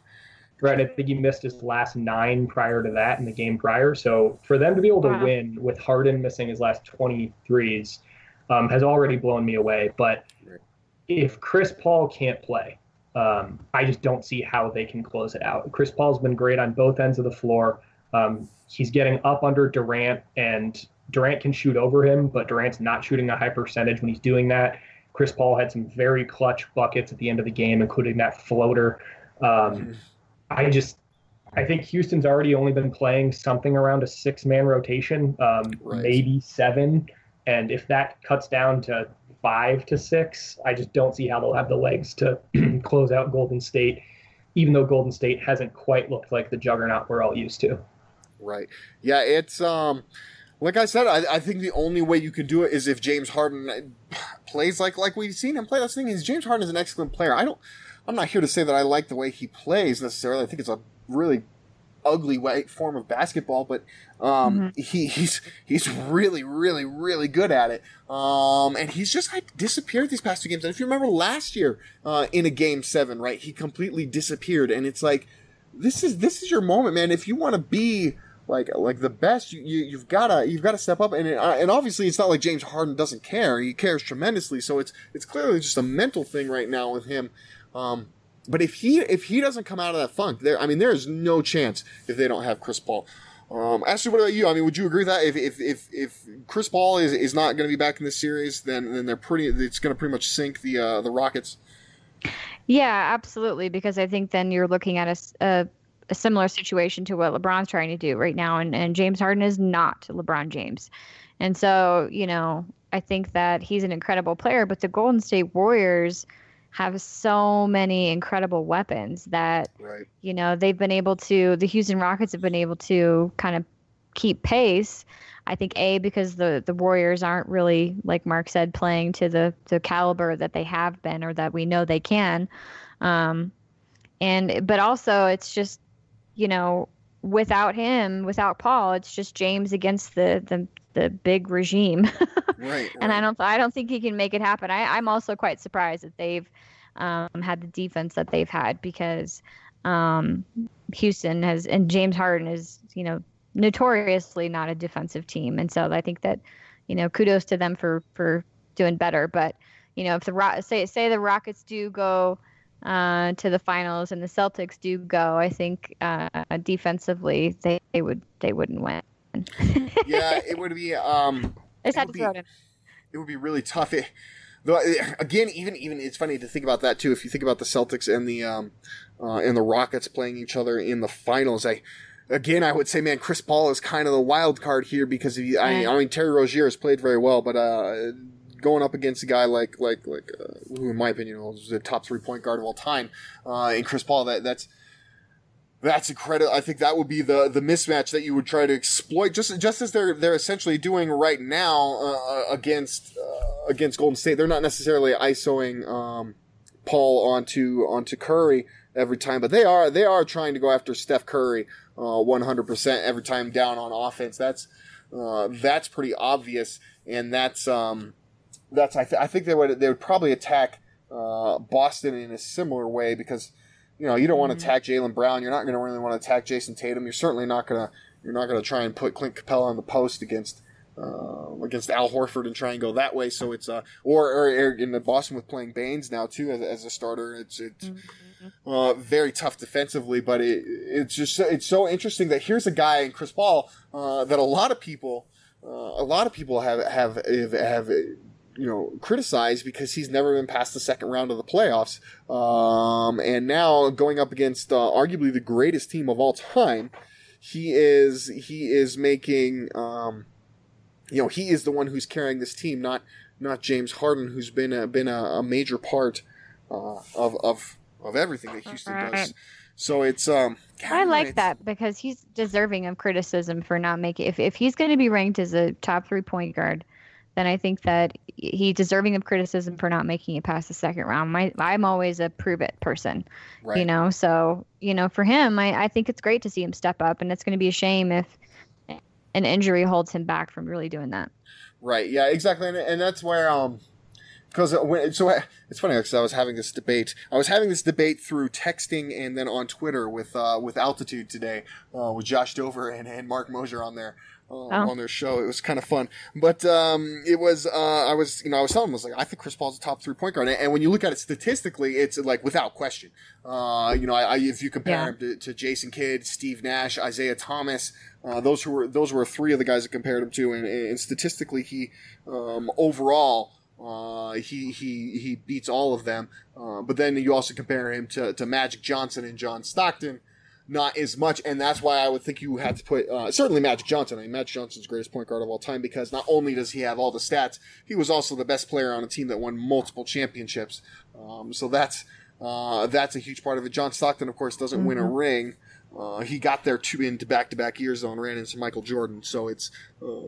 Speaker 4: Right, I think he missed his last nine prior to that in the game prior. So for them to be able to wow. win with Harden missing his last 23s um, has already blown me away. But if Chris Paul can't play, Um, I just don't see how they can close it out. Chris Paul's been great on both ends of the floor. Um, he's getting up under Durant, and Durant can shoot over him, but Durant's not shooting a high percentage when he's doing that. Chris Paul had some very clutch buckets at the end of the game, including that floater. Um, I just, I think Houston's already only been playing something around a six man rotation, um,
Speaker 2: Right.
Speaker 4: maybe seven. And if that cuts down to five to six, I just don't see how they'll have the legs to close out Golden State, even though Golden State hasn't quite looked like the juggernaut we're all used to.
Speaker 2: Right. Yeah, it's um like I said, I, I think the only way you can do it is if James Harden plays like like we've seen him play. That's the thing is James Harden is an excellent player. I don't I'm not here to say that I like the way he plays necessarily. I think it's a really ugly way form of basketball, but um he, he's he's really, really, really good at it. Um and he's just like disappeared these past two games. And if you remember last year, uh in a game seven, right, he completely disappeared and it's like this is this is your moment, man. If you want to be like like the best, you, you you've gotta you've gotta step up. And it, uh, and obviously, it's not like James Harden doesn't care. He cares tremendously. So it's it's clearly just a mental thing right now with him. Um, but if he if he doesn't come out of that funk, there I mean, there is no chance if they don't have Chris Paul. Um, Ashley, what about you? I mean, would you agree with that if if if, if Chris Paul is, is not going to be back in this series, then then they're pretty. It's going to pretty much sink the uh, the Rockets.
Speaker 3: Yeah, absolutely. Because I think then you're looking at a a similar situation to what LeBron's trying to do right now. And, and James Harden is not LeBron James. And so, you know, I think that he's an incredible player, but the Golden State Warriors have so many incredible weapons that,
Speaker 2: Right.
Speaker 3: you know, they've been able to, the Houston Rockets have been able to kind of keep pace. I think a because the the Warriors aren't really like Mark said playing to the the caliber that they have been or that we know they can, um, and but also it's just you know without him without Paul it's just James against the the the big regime,
Speaker 2: Right.
Speaker 3: and I don't I don't think he can make it happen. I I'm also quite surprised that they've um, had the defense that they've had because um, Houston has and James Harden is you know notoriously not a defensive team, and so I think that you know kudos to them for for doing better. But you know if the say say the Rockets do go uh, to the finals and the Celtics do go, I think uh, defensively they, they would they wouldn't win.
Speaker 2: yeah, it would be. Um,
Speaker 3: I just
Speaker 2: it
Speaker 3: had
Speaker 2: would
Speaker 3: to
Speaker 2: be-
Speaker 3: throw it in.
Speaker 2: it would be really tough. It, though, again, even even it's funny to think about that too. If you think about the Celtics and the um, uh, and the Rockets playing each other in the finals, I again I would say, man, Chris Paul is kind of the wild card here because he, I, I mean Terry Rozier has played very well, but uh, going up against a guy like like like uh, who, in my opinion, was the top three point guard of all time, uh, in Chris Paul, that that's that's incredible. I think that would be the the mismatch that you would try to exploit, just just as they're they're essentially doing right now uh, against uh, against Golden State. They're not necessarily isoing um, Paul onto onto Curry every time, but they are they are trying to go after Steph Curry one hundred percent every time down on offense. That's uh, that's pretty obvious, and that's um, that's I, th- I think they would they would probably attack uh, Boston in a similar way because you know you don't want to attack Jaylen Brown. You're not going to really want to attack Jayson Tatum. You're certainly not going to you're not going to try and put Clint Capela on the post against uh, against Al Horford and try and go that way. So it's uh or, or, or in the Boston with playing Baynes now too as, as a starter. It's it's uh, very tough defensively, but it, it's just it's so interesting that here's a guy in Chris Paul uh, that a lot of people uh, a lot of people have have have, have you know criticized because he's never been past the second round of the playoffs, um, and now going up against uh, arguably the greatest team of all time, he is he is making um, you know he is the one who's carrying this team, not not James Harden, who's been a, been a, a major part uh, of of of everything that Houston does. So it's um.
Speaker 3: I like
Speaker 2: it's-
Speaker 3: that because he's deserving of criticism for not making. If if he's going to be ranked as a top three point guard, then I think that he's deserving of criticism for not making it past the second round. My, I'm always a prove it person, you know. So you know, for him, I, I think it's great to see him step up, and it's going to be a shame if an injury holds him back from really doing that.
Speaker 2: Right. Yeah. Exactly. And, and that's where um, because so I, it's funny because I was having this debate. I was having this debate through texting and then on Twitter with uh with Altitude today uh, with Josh Dover and, and Mark Mosier on there.
Speaker 3: Oh.
Speaker 2: on their show. It was kind of fun, but um, it was. Uh, I was, you know, I was telling them, I was like, I think Chris Paul's a top three point guard, and when you look at it statistically, it's like without question. Uh, you know, I, I, if you compare
Speaker 3: Yeah.
Speaker 2: him to, to Jason Kidd, Steve Nash, Isiah Thomas, uh, those who were those were three of the guys that compared him to, and, and statistically, he um, overall. Uh, he he he beats all of them, uh, but then you also compare him to, to Magic Johnson and John Stockton, not as much, and that's why I would think you had to put uh, certainly Magic Johnson. I mean, Magic Johnson's greatest point guard of all time because not only does he have all the stats, he was also the best player on a team that won multiple championships. Um, so that's uh, that's a huge part of it. John Stockton, of course, doesn't win a ring. Uh, he got there two into back to back years though and ran into Michael Jordan. So it's uh,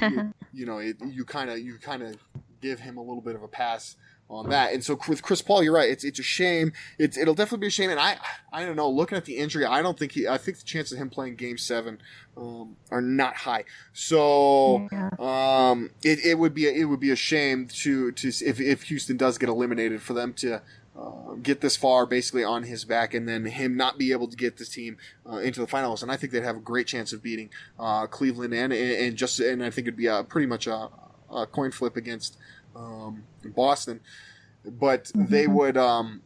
Speaker 2: you, you know it, you kind of you kind of give him a little bit of a pass on that. And so with Chris Paul, you're right. It's it's a shame. It's it'll definitely be a shame. And I I don't know. Looking at the injury, I don't think he. I think the chance of him playing Game Seven um, are not high. So um, it, it would be a, it would be a shame to to if if Houston does get eliminated for them to. Uh, get this far basically on his back and then him not be able to get this team uh, into the finals and I think they'd have a great chance of beating uh, Cleveland and and just and I think it'd be a, pretty much a, a coin flip against um, Boston. But they would um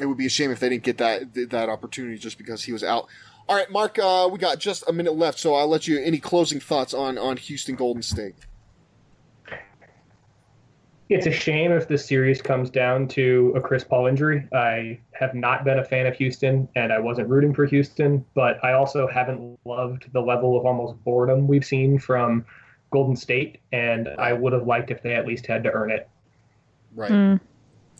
Speaker 2: it would be a shame if they didn't get that that opportunity just because he was out. All right mark uh we got just a minute left so i'll let you any closing thoughts on on houston golden state?
Speaker 4: It's a shame if the series comes down to a Chris Paul injury. I have not been a fan of Houston, and I wasn't rooting for Houston, but I also haven't loved the level of almost boredom we've seen from Golden State, and I would have liked if they at least had to earn it.
Speaker 2: right.
Speaker 3: Mm,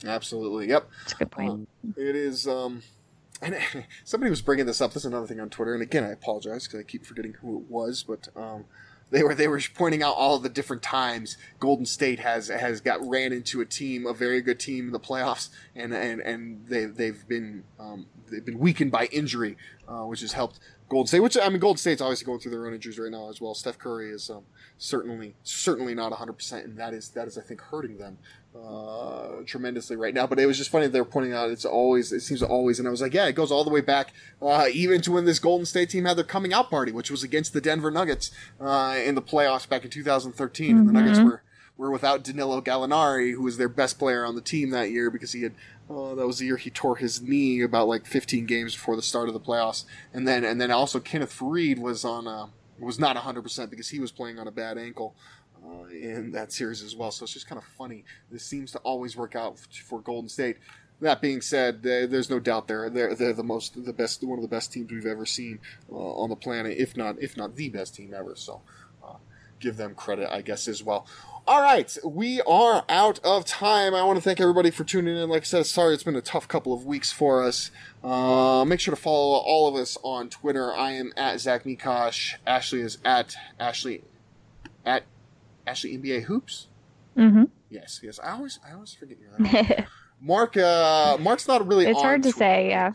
Speaker 2: absolutely. Yep.
Speaker 3: That's a good point.
Speaker 2: it is um and somebody was bringing this up. This is another thing on twitter and again i apologize because i keep forgetting who it was but um they were they were pointing out all the different times Golden State has has got ran into a team, a very good team in the playoffs, and and and they they've been um, they've been weakened by injury, uh, which has helped Golden State. Which I mean, Golden State's obviously going through their own injuries right now as well. Steph Curry is um, certainly certainly not 100, percent and that is that is I think hurting them uh, tremendously right now. But it was just funny they were pointing out it's always it seems always, and I was like, yeah, it goes all the way back uh, even to when this Golden State team had their coming out party, which was against the Denver Nuggets uh, in the playoffs back in 2013, and the Nuggets were were without Danilo Gallinari, who was their best player on the team that year because he had. Uh, that was the year he tore his knee about like 15 games before the start of the playoffs, and then and then also Kenneth Faried was on uh, was not 100 percent because he was playing on a bad ankle uh, in that series as well. So it's just kind of funny. This seems to always work out for Golden State. That being said, there's no doubt they're they're they're the most the best one of the best teams we've ever seen uh, on the planet, if not if not the best team ever. So give them credit, I guess, as well. All right, we are out of time. I want to thank everybody for tuning in. Like I said, sorry it's been a tough couple of weeks for us. Uh, make sure to follow all of us on Twitter. I am at Zach Mikash. Ashley is at Ashley at Ashley NBA Hoops.
Speaker 3: hmm
Speaker 2: Yes, yes. I always I always forget your name. Mark uh Mark's not really
Speaker 3: it's hard to
Speaker 2: Twitter.
Speaker 3: say. Yeah.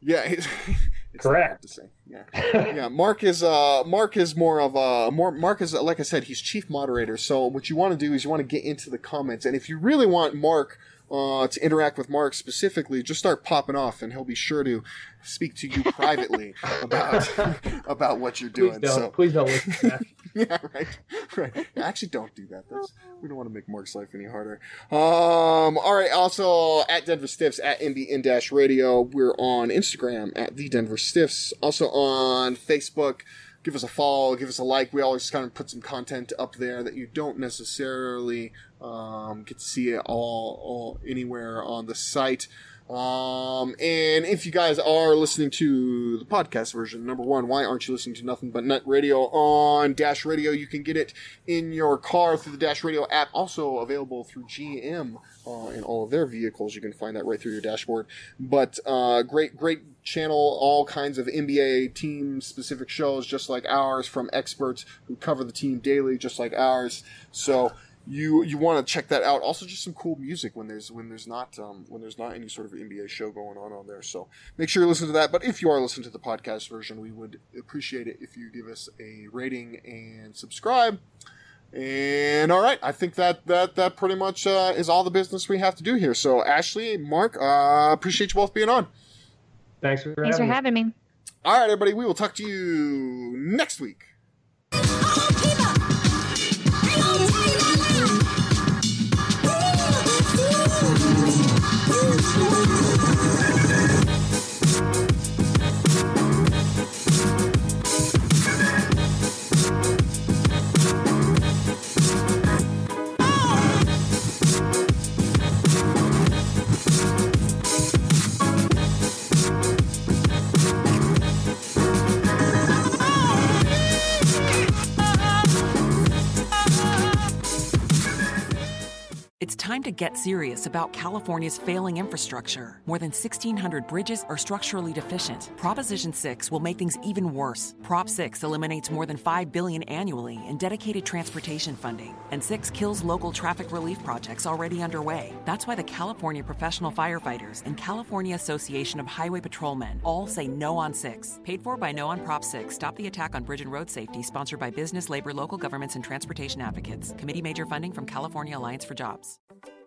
Speaker 2: Yeah, it's,
Speaker 4: Correct.
Speaker 2: to say. Yeah, yeah. Mark is uh, Mark is more of a more. Mark is like I said, he's chief moderator. So what you want to do is you want to get into the comments, and if you really want Mark uh, to interact with Mark specifically, just start popping off, and he'll be sure to speak to you privately about about what you're
Speaker 4: Please
Speaker 2: doing.
Speaker 4: don't,
Speaker 2: So
Speaker 4: please don't listen to that.
Speaker 2: yeah, right, right. Actually, don't do that. That's we don't want to make Mark's life any harder. Um, all right. Also, at Denver Stiffs at NBN Dash Radio. We're on Instagram at the Denver Stiffs. Also on Facebook. Give us a follow. Give us a like. We always kind of put some content up there that you don't necessarily um, get to see it all, all anywhere on the site. Um, and if you guys are listening to the podcast version, number one, why aren't you listening to nothing but Nut Radio on Dash Radio? You can get it in your car through the Dash Radio app, also available through GM uh, in all of their vehicles. You can find that right through your dashboard. But uh, great, great channel, all kinds of NBA team specific shows, just like ours, from experts who cover the team daily, just like ours. So you you want to check that out. Also, just some cool music when there's when there's not um, when there's not any sort of NBA show going on on there. So make sure you listen to that. But if you are listening to the podcast version, we would appreciate it if you give us a rating and subscribe. And all right, I think that that that pretty much uh, is all the business we have to do here. So Ashley, Mark, uh, appreciate you both being on.
Speaker 4: Thanks for
Speaker 3: Thanks for
Speaker 4: me.
Speaker 3: having me.
Speaker 2: All right, everybody, we will talk to you next week.
Speaker 5: Time to get serious about California's failing infrastructure. More than 1,600 bridges are structurally deficient. Proposition 6 will make things even worse. Prop 6 eliminates more than 5 billion annually in dedicated transportation funding, and 6 kills local traffic relief projects already underway. That's why the California Professional Firefighters and California Association of Highway Patrolmen all say no on 6. Paid for by No on Prop 6. Stop the attack on bridge and road safety, sponsored by business, labor, local governments, and transportation advocates. Committee major funding from California Alliance for Jobs.